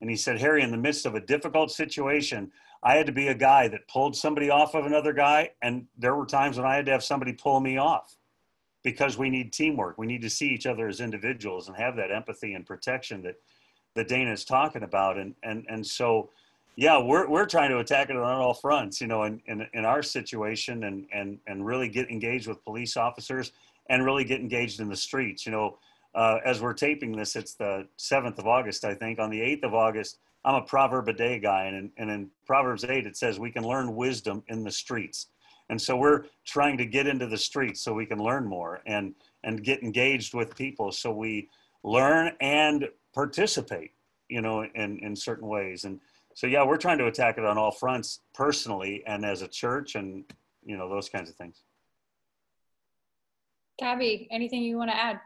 And he said, Harry, in the midst of a difficult situation, I had to be a guy that pulled somebody off of another guy. And there were times when I had to have somebody pull me off because we need teamwork. We need to see each other as individuals and have that empathy and protection that, that Dana is talking about. And, and, and so, yeah, we're, we're trying to attack it on all fronts, you know, in, in, in our situation and, and, and really get engaged with police officers and really get engaged in the streets. You know, uh, as we're taping this, it's the 7th of August, I think. On the 8th of August, I'm a proverb a day guy, and in, and in Proverbs 8, it says we can learn wisdom in the streets. And so we're trying to get into the streets so we can learn more and, and get engaged with people so we learn and participate, you know, in, in certain ways. And so, yeah, we're trying to attack it on all fronts personally and as a church and, you know, those kinds of things. Gabby, anything you want to add?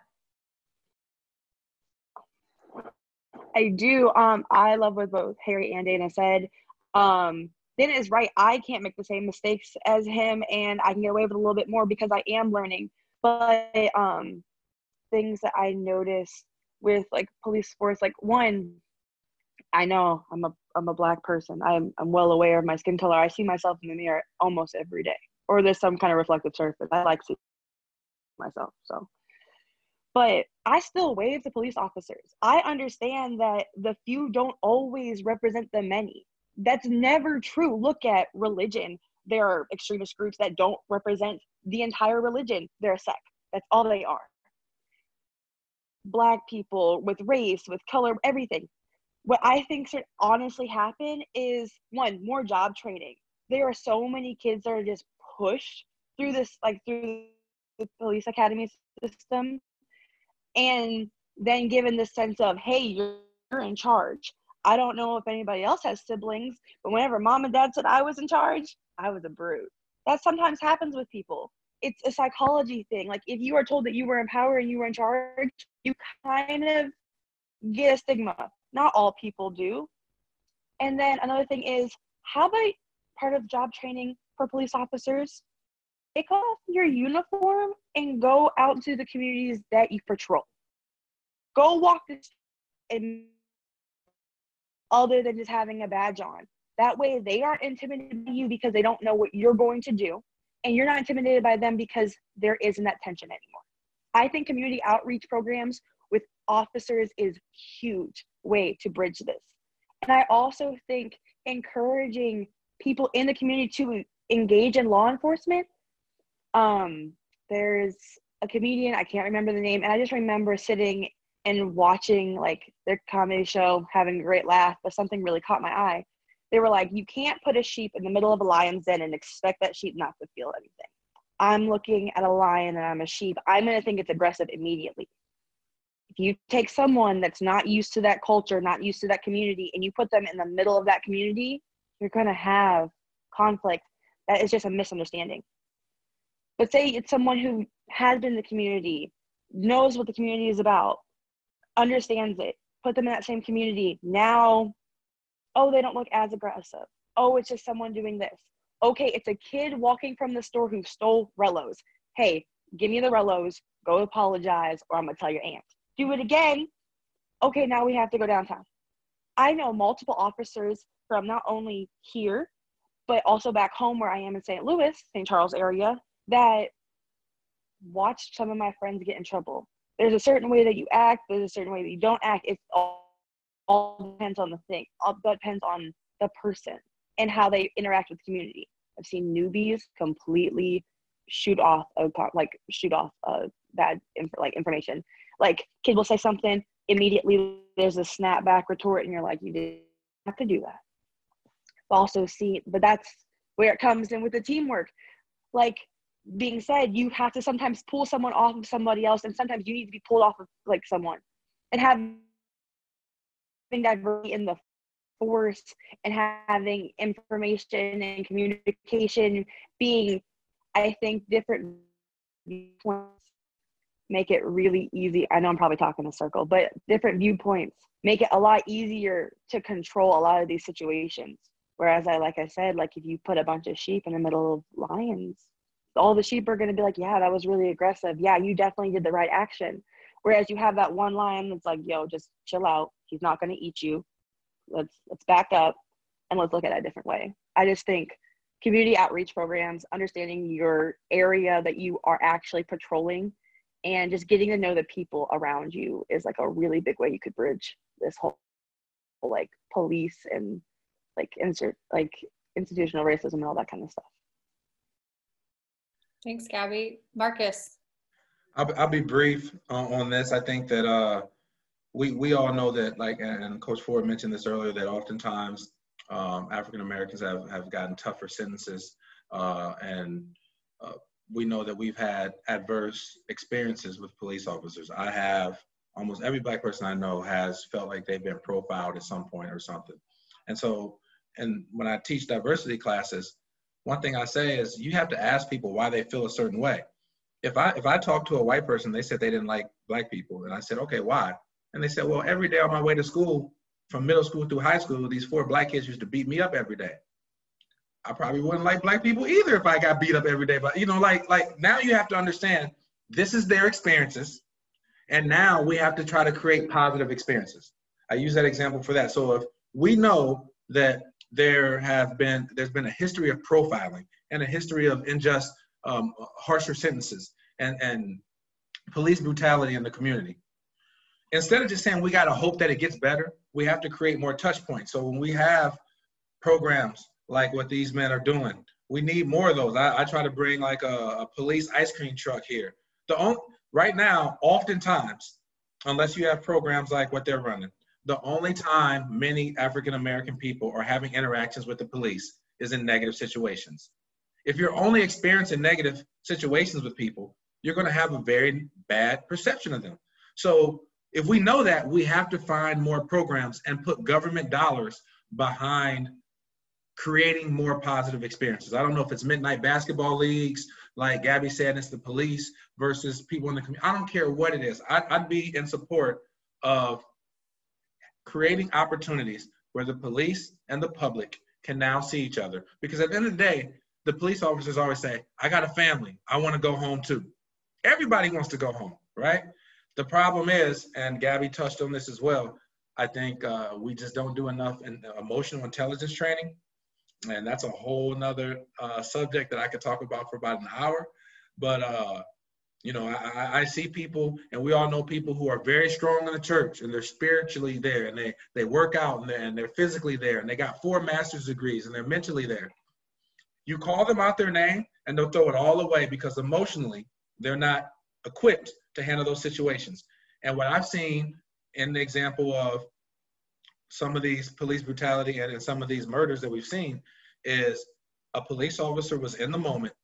I do. Um, I love what both Harry and Dana said. Um, Dana is right. I can't make the same mistakes as him, and I can get away with a little bit more because I am learning. But um, things that I notice with like police force, like one, I know I'm a I'm a black person. I'm I'm well aware of my skin color. I see myself in the mirror almost every day, or there's some kind of reflective surface. I like seeing myself. So but I still wave to police officers. I understand that the few don't always represent the many. That's never true. Look at religion. There are extremist groups that don't represent the entire religion. They're a sect. That's all they are. Black people with race, with color, everything. What I think should honestly happen is one, more job training. There are so many kids that are just pushed through this, like through the police academy system and then given the sense of hey you're, in charge. I don't know if anybody else has siblings but whenever mom and dad said i was in charge i was a brute. That sometimes happens with people. It's a psychology thing. Like if you are told that you were in power and you were in charge you kind of get a stigma. Not all people do. And then another thing is how about part of job training for police officers take off your uniform and go out to the communities that you patrol. Go walk this and other than just having a badge on. That way they aren't intimidated by you because they don't know what you're going to do. And you're not intimidated by them because there isn't that tension anymore. I think community outreach programs with officers is huge way to bridge this. And I also think encouraging people in the community to engage in law enforcement um, there's a comedian, I can't remember the name, and I just remember sitting and watching like their comedy show, having a great laugh, but something really caught my eye. They were like, You can't put a sheep in the middle of a lion's den and expect that sheep not to feel anything. I'm looking at a lion and I'm a sheep. I'm going to think it's aggressive immediately. If you take someone that's not used to that culture, not used to that community, and you put them in the middle of that community, you're going to have conflict. That is just a misunderstanding. But say it's someone who has been in the community, knows what the community is about, understands it, put them in that same community. Now, oh, they don't look as aggressive. Oh, it's just someone doing this. Okay, it's a kid walking from the store who stole Rellos. Hey, give me the Rellos, go apologize, or I'm gonna tell your aunt. Do it again. Okay, now we have to go downtown. I know multiple officers from not only here, but also back home where I am in St. Louis, St. Charles area, that watched some of my friends get in trouble. There's a certain way that you act, there's a certain way that you don't act. It's all, all depends on the thing. All depends on the person and how they interact with the community. I've seen newbies completely shoot off a like shoot off a bad inf- like information. Like kid will say something, immediately there's a snapback retort, and you're like, you didn't have to do that. Also see, but that's where it comes in with the teamwork. Like being said, you have to sometimes pull someone off of somebody else, and sometimes you need to be pulled off of like someone, and having diversity in the force and having information and communication being, I think, different viewpoints make it really easy. I know I'm probably talking a circle, but different viewpoints make it a lot easier to control a lot of these situations. Whereas I, like I said, like if you put a bunch of sheep in the middle of lions, all the sheep are going to be like, yeah, that was really aggressive. Yeah, you definitely did the right action. Whereas you have that one lion that's like, yo, just chill out. He's not going to eat you. Let's let's back up and let's look at it a different way. I just think community outreach programs, understanding your area that you are actually patrolling, and just getting to know the people around you is like a really big way you could bridge this whole like police and like insert like institutional racism and all that kind of stuff. Thanks, Gabby. Marcus. I'll, I'll be brief on, on this. I think that uh, we we all know that, like, and Coach Ford mentioned this earlier, that oftentimes um, African Americans have, have gotten tougher sentences, uh, and uh, we know that we've had adverse experiences with police officers. I have almost every black person I know has felt like they've been profiled at some point or something. And so, and when I teach diversity classes, one thing I say is you have to ask people why they feel a certain way. If I if I talk to a white person, they said they didn't like black people, and I said, okay, why? And they said, well, every day on my way to school, from middle school through high school, these four black kids used to beat me up every day. I probably wouldn't like black people either if I got beat up every day. But you know, like like now you have to understand this is their experiences, and now we have to try to create positive experiences. I use that example for that. So if we know that there have been there's been a history of profiling and a history of unjust um, harsher sentences and and police brutality in the community. Instead of just saying we got to hope that it gets better we have to create more touch points. So when we have programs like what these men are doing we need more of those. I, I try to bring like a, a police ice cream truck here. The right now oftentimes unless you have programs like what they're running the only time many African American people are having interactions with the police is in negative situations. If you're only experiencing negative situations with people, you're going to have a very bad perception of them. So, if we know that, we have to find more programs and put government dollars behind creating more positive experiences. I don't know if it's midnight basketball leagues, like Gabby said, it's the police versus people in the community. I don't care what it is. I'd, I'd be in support of creating opportunities where the police and the public can now see each other. Because at the end of the day, the police officers always say, I got a family. I want to go home too. Everybody wants to go home, right? The problem is, and Gabby touched on this as well, I think uh, we just don't do enough in emotional intelligence training. And that's a whole nother uh, subject that I could talk about for about an hour. But uh, you know, I, I see people, and we all know people who are very strong in the church, and they're spiritually there, and they they work out, and they're, and they're physically there, and they got four master's degrees, and they're mentally there. You call them out their name, and they'll throw it all away because emotionally they're not equipped to handle those situations. And what I've seen in the example of some of these police brutality and, and some of these murders that we've seen is a police officer was in the moment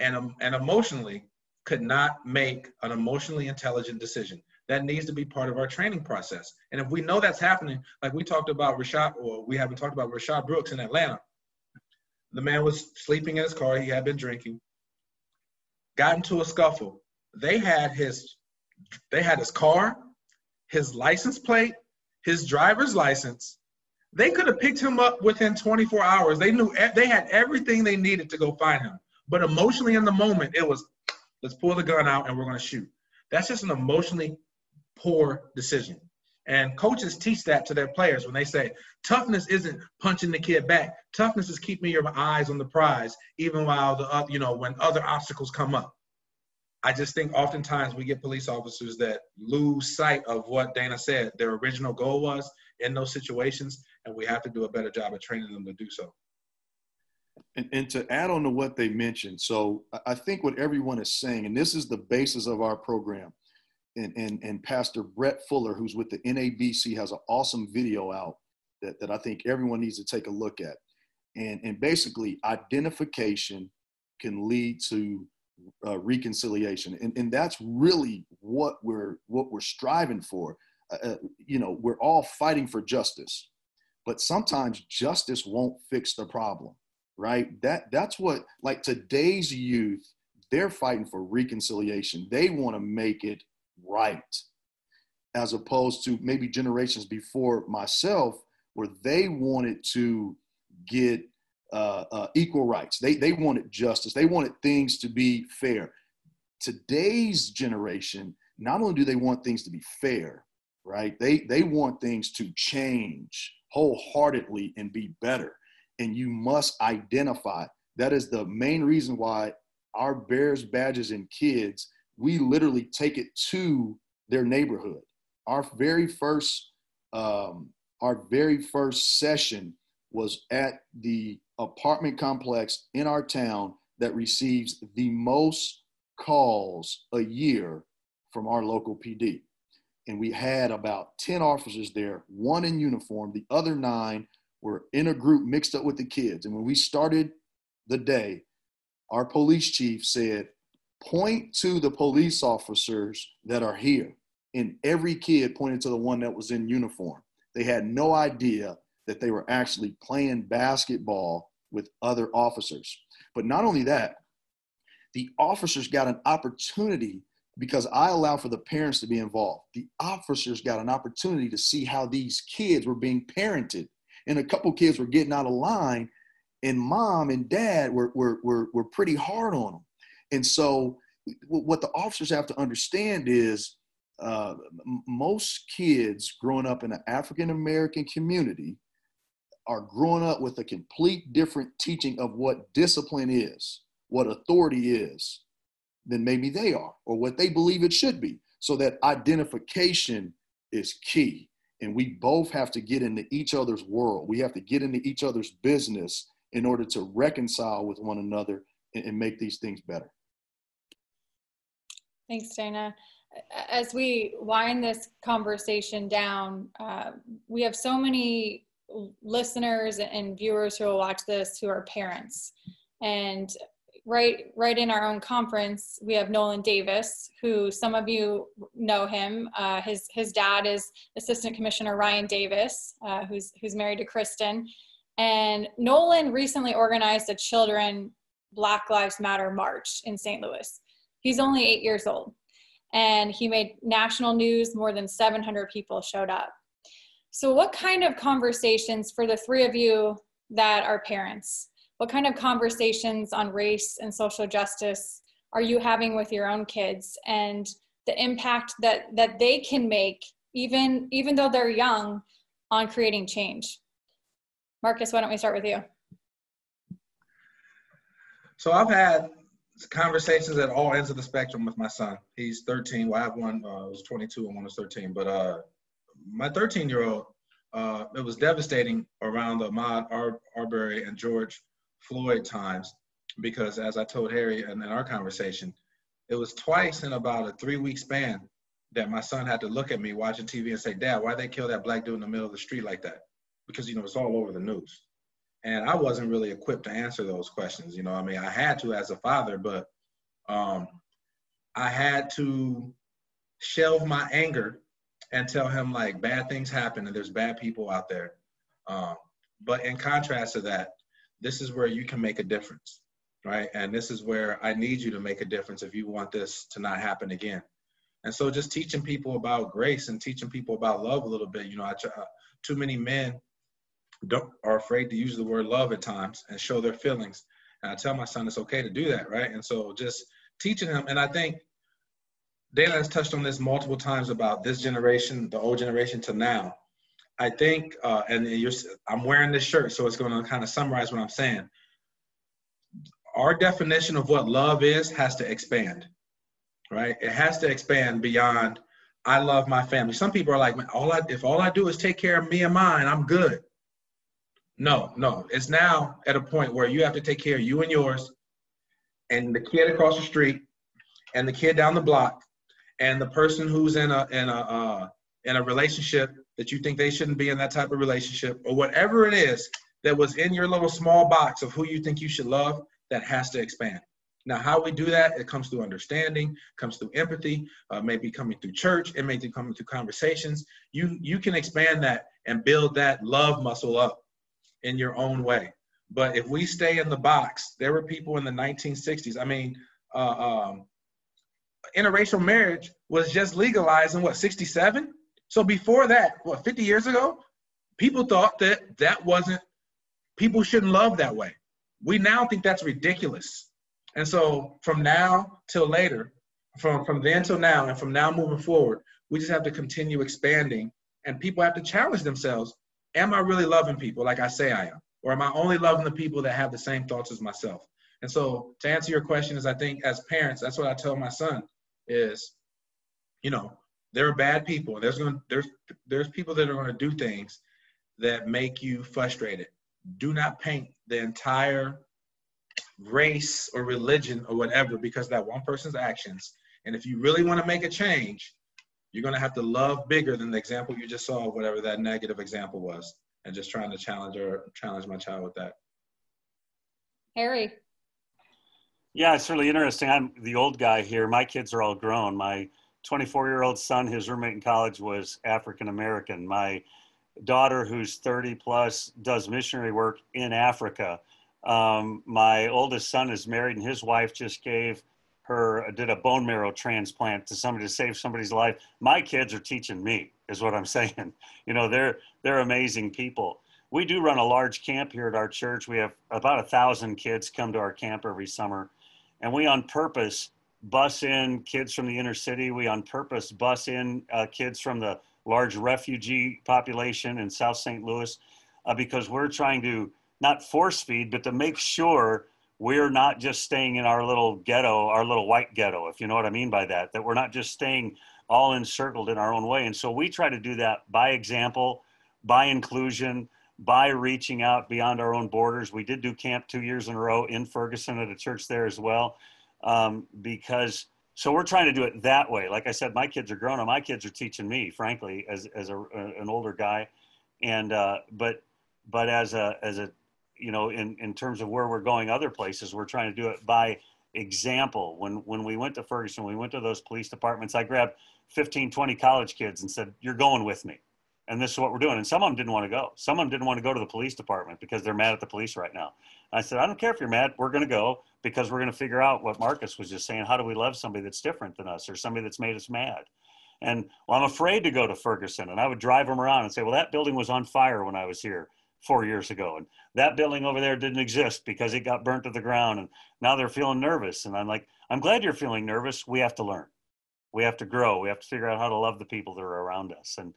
and, um, and emotionally could not make an emotionally intelligent decision. That needs to be part of our training process. And if we know that's happening, like we talked about Rayshard, or we haven't talked about Rayshard Brooks in Atlanta. The man was sleeping in his car, he had been drinking, got into a scuffle. They had his they had his car, his license plate, his driver's license. They could have picked him up within 24 hours. They knew they had everything they needed to go find him. But emotionally in the moment, it was Let's pull the gun out and we're going to shoot. That's just an emotionally poor decision. And coaches teach that to their players when they say toughness isn't punching the kid back. Toughness is keeping your eyes on the prize, even while the you know when other obstacles come up. I just think oftentimes we get police officers that lose sight of what Dana said their original goal was in those situations, and we have to do a better job of training them to do so. And, and to add on to what they mentioned, so I think what everyone is saying, and this is the basis of our program, and, and, and Pastor Brett Fuller, who's with the NABC, has an awesome video out that, that I think everyone needs to take a look at. And, and basically, identification can lead to uh, reconciliation, and, and that's really what we're what we're striving for. Uh, uh you know, we're all fighting for justice, but sometimes justice won't fix the problem right? That that's what like today's youth, they're fighting for reconciliation. They want to make it right. As opposed to maybe generations before myself, where they wanted to get uh, uh, equal rights. They they wanted justice. They wanted things to be fair. Today's generation, not only do they want things to be fair, right? They they want things to change wholeheartedly and be better. And you must identify. That is the main reason why our bears badges and kids, we literally take it to their neighborhood. Our very first um, our very first session was at the apartment complex in our town that receives the most calls a year from our local PD. And we had about 10 officers there, one in uniform, the other nine were in a group mixed up with the kids. And when we started the day, our police chief said, point to the police officers that are here. And every kid pointed to the one that was in uniform. They had no idea that they were actually playing basketball with other officers. But not only that, the officers got an opportunity because I allow for the parents to be involved. The officers got an opportunity to see how these kids were being parented. And a couple kids were getting out of line, and mom and dad were, were, were, were pretty hard on them. And so, what the officers have to understand is uh, most kids growing up in an African American community are growing up with a complete different teaching of what discipline is, what authority is, than maybe they are, or what they believe it should be. So that identification is key. And we both have to get into each other's world. We have to get into each other's business in order to reconcile with one another and, and make these things better. Thanks, Dana as we wind this conversation down, uh, we have so many listeners and viewers who will watch this who are parents. And right, right in our own conference, we have Nolan Davis, who some of you know him. Uh, his his dad is Assistant Commissioner Ryan Davis, uh, who's who's married to Kristen. And Nolan recently organized a children Black Lives Matter march in St. Louis. He's only eight years old and he made national news. More than 700 people showed up. So, what kind of conversations for the three of you that are parents? What kind of conversations on race and social justice are you having with your own kids and the impact that that they can make even even though they're young on creating change? Marcus, why don't we start with you? So I've had conversations at all ends of the spectrum with my son. He's 13. Well, I have one uh, was 22 and one was 13. But uh, my 13 year old, uh, it was devastating around the Ahmaud Ar- Arbery and George Floyd times because, as I told Harry in, in our conversation, it was twice in about a three week span that my son had to look at me watching TV and say, "Dad, why they kill that black dude in the middle of the street like that?" Because you know it's all over the news and I wasn't really equipped to answer those questions. You know, I mean, I had to as a father, but um, I had to shelve my anger and tell him like bad things happen and there's bad people out there. Um, but in contrast to that, this is where you can make a difference, right? And this is where I need you to make a difference if you want this to not happen again. And so just teaching people about grace and teaching people about love a little bit. You know, I, uh, too many men don't, are afraid to use the word love at times and show their feelings. And I tell my son it's okay to do that, right? And so just teaching him, and I think Dana has touched on this multiple times about this generation, the old generation to now. I think, uh, and you're, I'm wearing this shirt, so it's going to kind of summarize what I'm saying. Our definition of what love is has to expand, right? It has to expand beyond. I love my family. Some people are like, all I, if all I do is take care of me and mine, I'm good. No, no. It's now at a point where you have to take care of you and yours, and the kid across the street, and the kid down the block, and the person who's in a in a uh, in a relationship that you think they shouldn't be in that type of relationship, or whatever it is that was in your little small box of who you think you should love, that has to expand. Now, how we do that, it comes through understanding, comes through empathy, uh, maybe coming through church, it may be coming through conversations. You you can expand that and build that love muscle up in your own way. But if we stay in the box, there were people in the 1960s. I mean, uh, um, interracial marriage was just legalized in what 67. So before that, what 50 years ago, people thought that that wasn't people shouldn't love that way. we now think that's ridiculous. And so from now till later, from, from then till now, and from now moving forward, we just have to continue expanding and people have to challenge themselves. Am I really loving people like I say I am? Or am I only loving the people that have the same thoughts as myself? And so to answer your question is I think as parents, that's what I tell my son is, you know, there are bad people. There's going there's there's people that are going to do things that make you frustrated. Do not paint the entire race or religion or whatever because that one person's actions. And if you really want to make a change, you're going to have to love bigger than the example you just saw, whatever that negative example was, and just trying to challenge or challenge my child with that. Harry. Yeah, it's really interesting. I'm the old guy here. My kids are all grown. My 24 year old son, his roommate in college was African American. My daughter, who's 30 plus, does missionary work in Africa. Um, my oldest son is married, and his wife just gave her did a bone marrow transplant to somebody to save somebody's life. My kids are teaching me, is what I'm saying. You know, they're they're amazing people. We do run a large camp here at our church. We have about a thousand kids come to our camp every summer, and we on purpose bus in kids from the inner city. We on purpose bus in uh, kids from the large refugee population in South St. Louis uh, because we're trying to not force feed, but to make sure we're not just staying in our little ghetto, our little white ghetto, if you know what I mean by that, that we're not just staying all encircled in our own way. And so we try to do that by example, by inclusion, by reaching out beyond our own borders. We did do camp two years in a row in Ferguson at a church there as well, um, because so we're trying to do it that way. Like I said, my kids are grown and my kids are teaching me, frankly, as, as a, an older guy. And, uh, but, but as a, as a you know, in, in terms of where we're going other places, we're trying to do it by example. When, when we went to Ferguson, we went to those police departments, I grabbed 15, 20 college kids and said, you're going with me. And this is what we're doing. And some of them didn't want to go. Some of them didn't want to go to the police department because they're mad at the police right now. I said, I don't care if you're mad. We're going to go because we're going to figure out what Marcus was just saying. How do we love somebody that's different than us or somebody that's made us mad? And well, I'm afraid to go to Ferguson. And I would drive them around and say, well, that building was on fire when I was here four years ago. And that building over there didn't exist because it got burnt to the ground. And now they're feeling nervous. And I'm like, I'm glad you're feeling nervous. We have to learn. We have to grow. We have to figure out how to love the people that are around us. And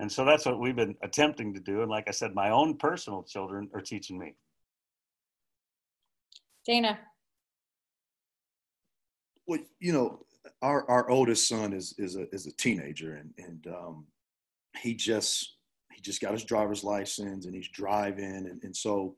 and so that's what we've been attempting to do. And like I said, my own personal children are teaching me. Dana. Well, you know, our, our oldest son is is a is a teenager and and um, he just he just got his driver's license and he's driving. And, and so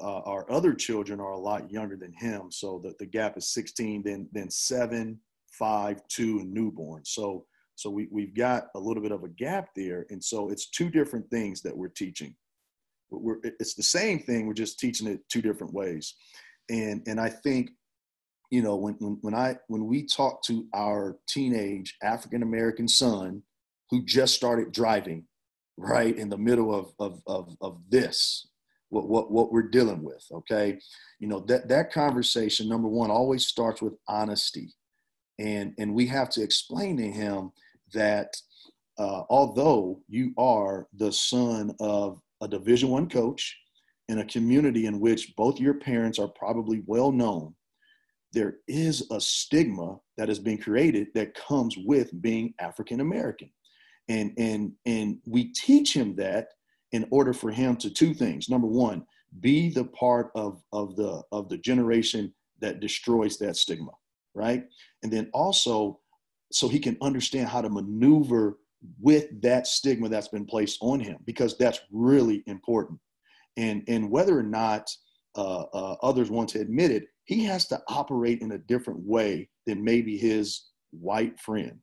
uh, our other children are a lot younger than him. So the, the gap is 16, then, then seven, five, two, and newborn. So, so we, we've got a little bit of a gap there. And so it's two different things that we're teaching. We're, it's the same thing. We're just teaching it two different ways. And, and I think, you know, when, when, when I, when we talk to our teenage African-American son who just started driving, right in the middle of of of, of this what, what what we're dealing with okay? You know that that conversation number one always starts with honesty. And and we have to explain to him that uh, although you are the son of a division one coach in a community in which both your parents are probably well known there is a stigma that has been created that comes with being african american and and and we teach him that in order for him to two things. Number one be the part of of the of the generation that destroys that stigma right? And then also so he can understand how to maneuver with that stigma that's been placed on him because that's really important. And and whether or not uh, uh, others want to admit it he has to operate in a different way than maybe his white friend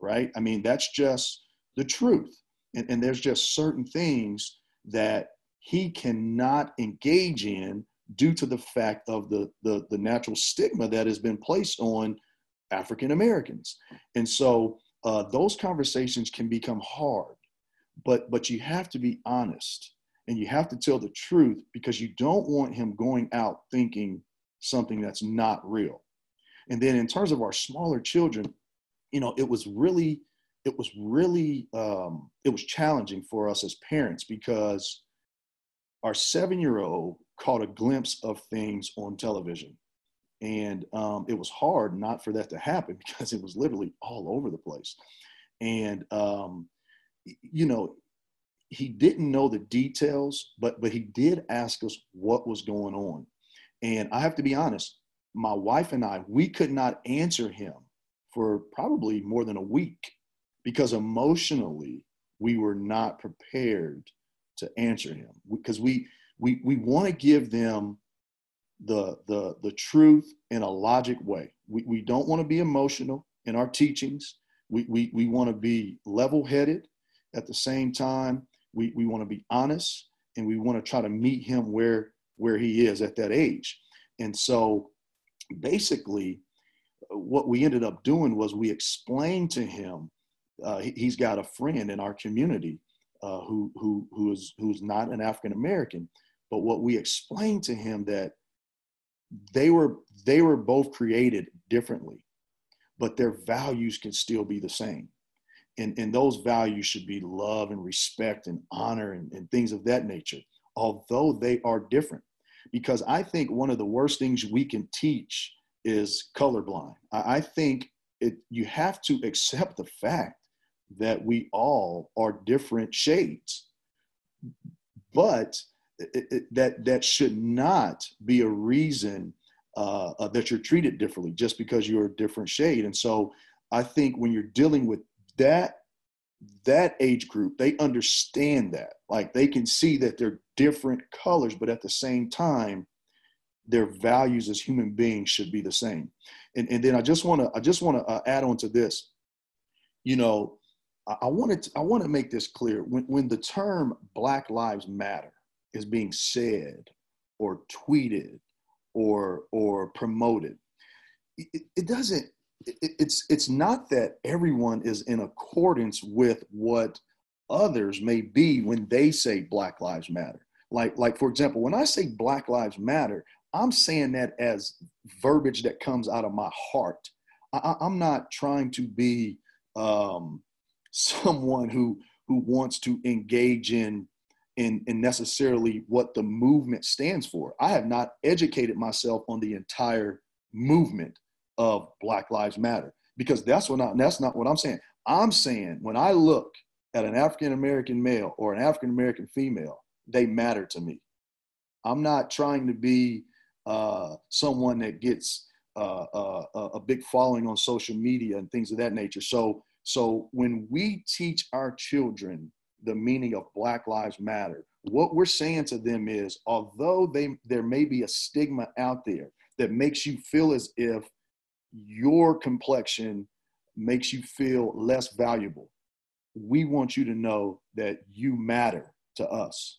right i mean that's just the truth. And, and there's just certain things that he cannot engage in due to the fact of the, the, the natural stigma that has been placed on African Americans. And so uh, those conversations can become hard, but, but you have to be honest and you have to tell the truth because you don't want him going out thinking something that's not real. And then in terms of our smaller children, you know, it was really it was really um, it was challenging for us as parents because our seven year old caught a glimpse of things on television. And um, it was hard not for that to happen because it was literally all over the place. And, um, you know, he didn't know the details, but but he did ask us what was going on. And I have to be honest, my wife and I, we could not answer him for probably more than a week because emotionally we were not prepared to answer him because we we we want to give them the the the truth in a logic way. We we don't want to be emotional in our teachings. We we we want to be level-headed at the same time. We we want to be honest and we want to try to meet him where where he is at that age. And so basically what we ended up doing was we explained to him uh, he, has got a friend in our community uh, who who who is who's not an African American, but what we explained to him that they were they were both created differently, but their values can still be the same, and and those values should be love and respect and honor and, and things of that nature, although they are different, because I think one of the worst things we can teach is colorblind. I, think it you have to accept the fact that we all are different shades. But it, it, that that should not be a reason uh, uh, that you're treated differently just because you're a different shade. And so I think when you're dealing with that that age group, they understand that. Like they can see that they're different colors, but at the same time, their values as human beings should be the same. And, and then I just want to I just want to uh, add on to this. You know, I wanted to, I want to make this clear. When, when the term Black Lives Matter is being said or tweeted or or promoted, it, it doesn't. It, it's it's not that everyone is in accordance with what others may be when they say Black Lives Matter. Like like for example, when I say Black Lives Matter, I'm saying that as verbiage that comes out of my heart. I, am not trying to be um, someone who who wants to engage in, in in necessarily what the movement stands for. I have not educated myself on the entire movement of Black Lives Matter because that's what I, that's not what I'm saying. I'm saying when I look at an African American male or an African American female, they matter to me. I'm not trying to be uh, someone that gets uh, uh, a big following on social media and things of that nature. So so when we teach our children the meaning of Black Lives Matter, what we're saying to them is, although they there may be a stigma out there that makes you feel as if your complexion makes you feel less valuable, we want you to know that you matter to us.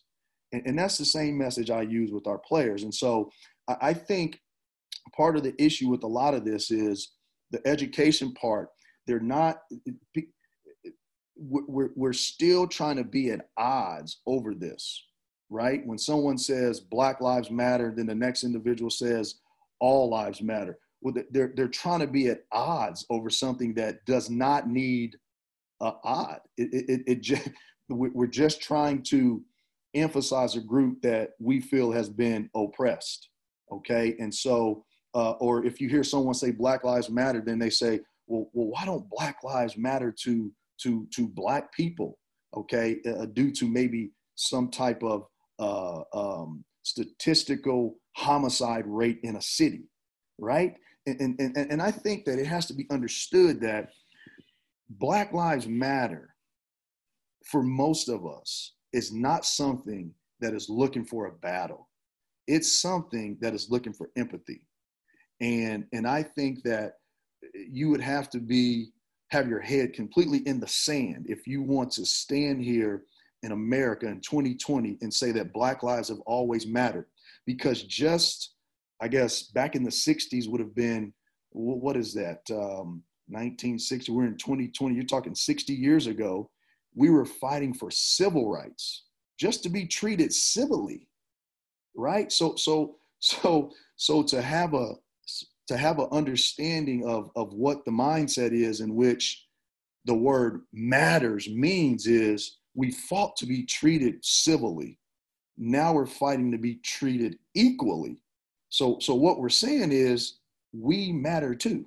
And, and that's the same message I use with our players. And so I, I think part of the issue with a lot of this is the education part. They're not we're, we're still trying to be at odds over this right? When someone says black lives matter then the next individual says all lives matter. Well they're, they're trying to be at odds over something that does not need uh, odd. It, it, it just, we're just trying to emphasize a group that we feel has been oppressed okay? And so uh, or if you hear someone say black lives matter then they say well, well why don't black lives matter to to to black people? Okay uh, due to maybe some type of uh, um, statistical homicide rate in a city right? And, and, and i think that it has to be understood that black lives matter for most of us is not something that is looking for a battle. It's something that is looking for empathy. And and i think that you would have to be have your head completely in the sand if you want to stand here in America in 2020 and say that black lives have always mattered. Because just I guess back in the 60s would have been what is that? Um, 1960 we're in 2020 you're talking 60 years ago we were fighting for civil rights just to be treated civilly right so so so so to have a to have an understanding of, of what the mindset is in which the word matters means is we fought to be treated civilly. now we're fighting to be treated equally. So, so what we're saying is we matter too,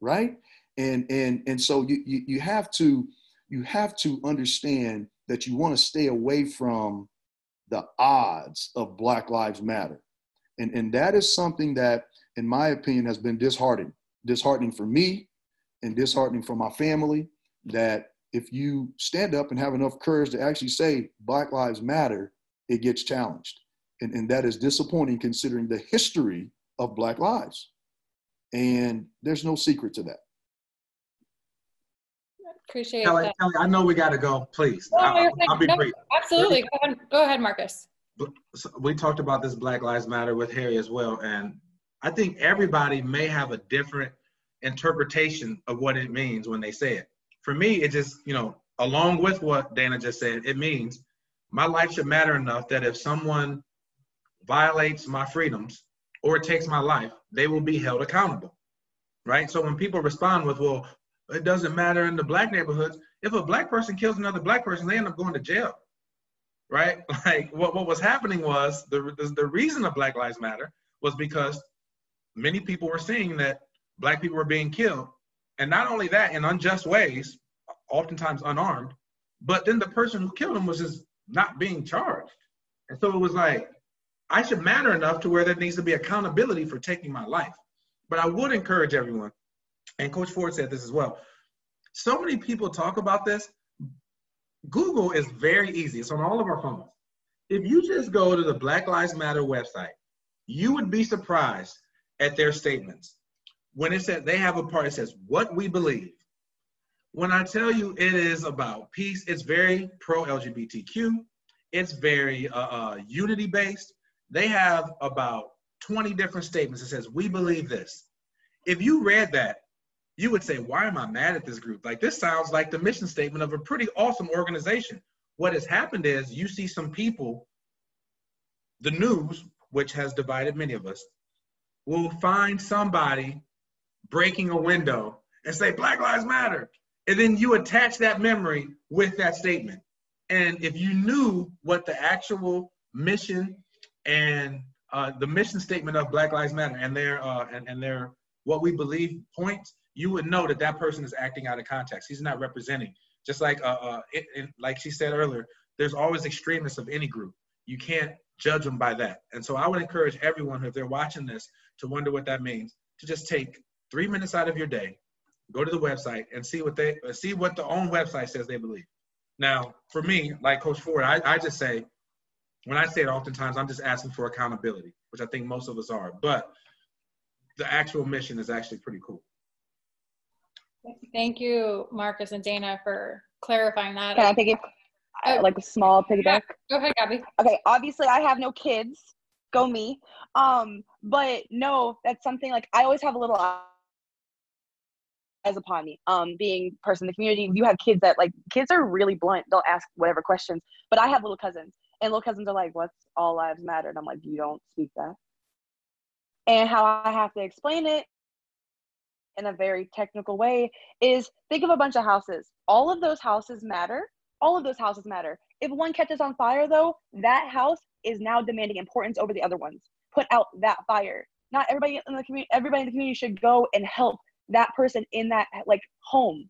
right? And and and so you you, you have to you have to understand that you want to stay away from the odds of Black Lives Matter. And, and that is something that, in my opinion, has been disheartening, disheartening for me and disheartening for my family. That if you stand up and have enough courage to actually say Black Lives Matter, it gets challenged. And, and that is disappointing considering the history of Black lives. And there's no secret to that. Appreciate Kelly, that. Kelly, I know we got to go. Please, No, I, will be No, brief. Absolutely. Go ahead, go ahead, Marcus. So we talked about this Black Lives Matter with Harry as well, and I think everybody may have a different interpretation of what it means when they say it. For me, it just, you know, along with what Dana just said, it means my life should matter enough that if someone violates my freedoms or takes my life, they will be held accountable, right? So when people respond with, well, it doesn't matter in the black neighborhoods, if a black person kills another black person, they end up going to jail right? Like what, what was happening was the, the, the reason of Black Lives Matter was because many people were seeing that black people were being killed. And not only that, in unjust ways, oftentimes unarmed, but then the person who killed him was just not being charged. And so it was like, I should matter enough to where there needs to be accountability for taking my life. But I would encourage everyone, and Coach Ford said this as well. So many people talk about this, Google is very easy. It's on all of our phones. If you just go to the Black Lives Matter website, you would be surprised at their statements. When it said they have a part, it says what we believe. When I tell you it is about peace, it's very pro LGBTQ. It's very uh, uh, unity based. They have about 20 different statements that says we believe this. If you read that, you would say, why am I mad at this group? Like, this sounds like the mission statement of a pretty awesome organization. What has happened is you see some people, the news, which has divided many of us, will find somebody breaking a window and say, Black Lives Matter. And then you attach that memory with that statement. And if you knew what the actual mission and uh, the mission statement of Black Lives Matter and their uh, and, and their what we believe points, you would know that that person is acting out of context. He's not representing. Just like uh, uh it, it, like she said earlier, there's always extremists of any group. You can't judge them by that. And so I would encourage everyone, if they're watching this, to wonder what that means, to just take three minutes out of your day, go to the website and see what they see what the own website says they believe. Now, for me, like Coach Ford, I, I just say, when I say it oftentimes, I'm just asking for accountability, which I think most of us are. But the actual mission is actually pretty cool. Thank you, Marcus and Dana, for clarifying that. Can I pick? Oh. like a small piggyback? Go ahead, Gabby. okay obviously i have no kids go me um but no that's something like i always have a little eyes upon me um being person in the community you have kids that like kids are really blunt they'll ask whatever questions but i have little cousins and little cousins are like what's all lives matter and i'm like you don't speak that and how i have to explain it in a very technical way is think of a bunch of houses all of those houses matter all of those houses matter. If one catches on fire, though, that house is now demanding importance over the other ones. Put out that fire. Not everybody in the community. Everybody in the community should go and help that person in that like home.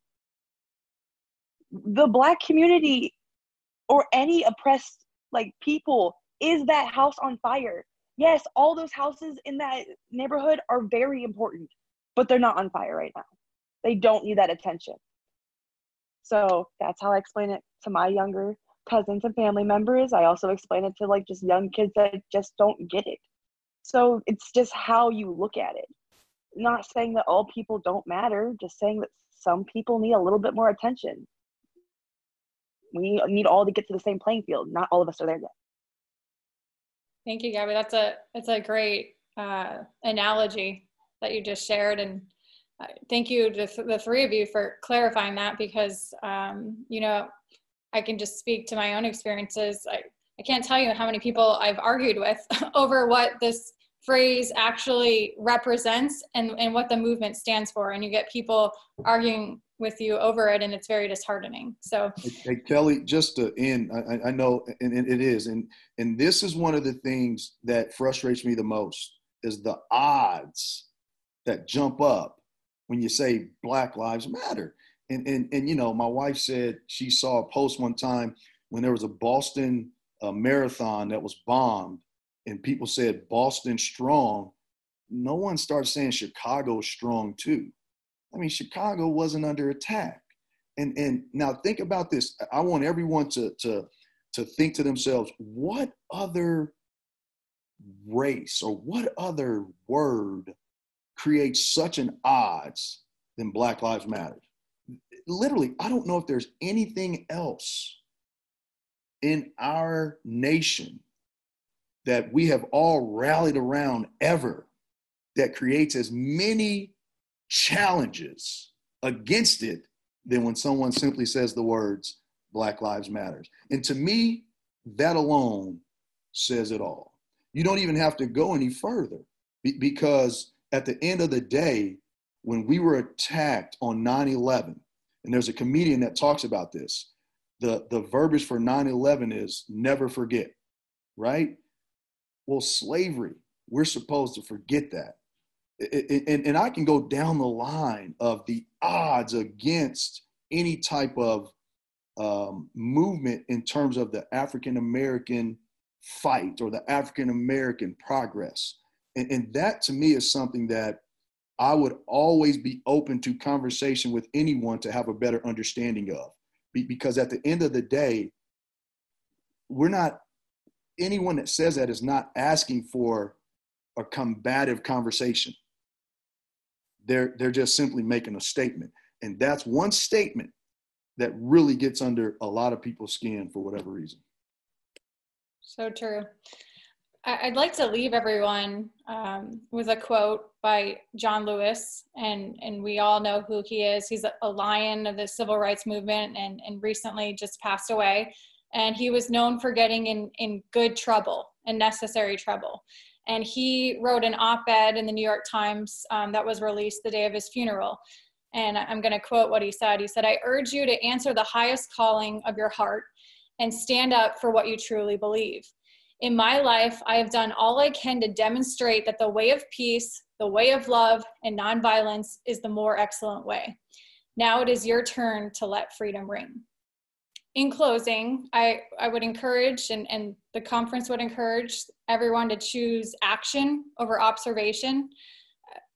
The black community or any oppressed like people is that house on fire. Yes, all those houses in that neighborhood are very important, but they're not on fire right now. They don't need that attention. So that's how I explain it to my younger cousins and family members. I also explain it to like just young kids that just don't get it. So it's just how you look at it. Not saying that all people don't matter, just saying that some people need a little bit more attention. We need all to get to the same playing field. Not all of us are there yet. Thank you, Gabby. That's a that's a great uh, analogy that you just shared, and uh, thank you to the three of you for clarifying that because um, you know I can just speak to my own experiences. I, I can't tell you how many people I've argued with over what this phrase actually represents and, and what the movement stands for. And you get people arguing with you over it, and it's very disheartening. So, hey, hey Kelly, just to end, I, I know, and, and it is, and and this is one of the things that frustrates me the most is the odds that jump up when you say Black Lives Matter. And and and you know, my wife said she saw a post one time when there was a Boston uh, marathon that was bombed, and people said Boston strong. No one started saying Chicago strong too. I mean, Chicago wasn't under attack. And and now think about this. I want everyone to to to think to themselves, what other race or what other word creates such an odds than Black Lives Matter? Literally, I don't know if there's anything else in our nation that we have all rallied around ever that creates as many challenges against it than when someone simply says the words Black Lives Matters. And to me, that alone says it all. You don't even have to go any further because at the end of the day, when we were attacked on 9 11, and there's a comedian that talks about this, the, the verbiage for 9 11 is never forget, right? Well, slavery, we're supposed to forget that and, and I can go down the line of the odds against any type of um, movement in terms of the African American fight or the African American progress. And, and that to me is something that I would always be open to conversation with anyone to have a better understanding of. Because at the end of the day, we're not, anyone that says that is not asking for a combative conversation. They're, they're just simply making a statement. And that's one statement that really gets under a lot of people's skin for whatever reason. So true. I'd like to leave everyone um, with a quote by John Lewis, and, and we all know who he is. He's a lion of the civil rights movement and, and recently just passed away. And he was known for getting in, in good trouble and necessary trouble and he wrote an op-ed in the New York Times um, that was released the day of his funeral. And I'm going to quote what he said. He said, I urge you to answer the highest calling of your heart and stand up for what you truly believe. In my life, I have done all I can to demonstrate that the way of peace, the way of love, and nonviolence is the more excellent way. Now it is your turn to let freedom ring in closing, I, I would encourage, and, and the conference would encourage everyone to choose action over observation.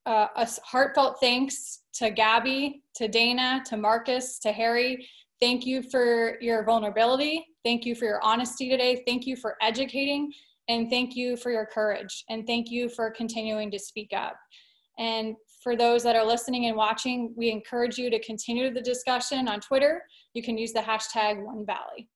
Uh, a heartfelt thanks to Gabby, to Dana, to Marcus, to Harry. Thank you for your vulnerability. Thank you for your honesty today. Thank you for educating. And thank you for your courage. And thank you for continuing to speak up. And for those that are listening and watching, we encourage you to continue the discussion on Twitter. You can use the hashtag OneValley.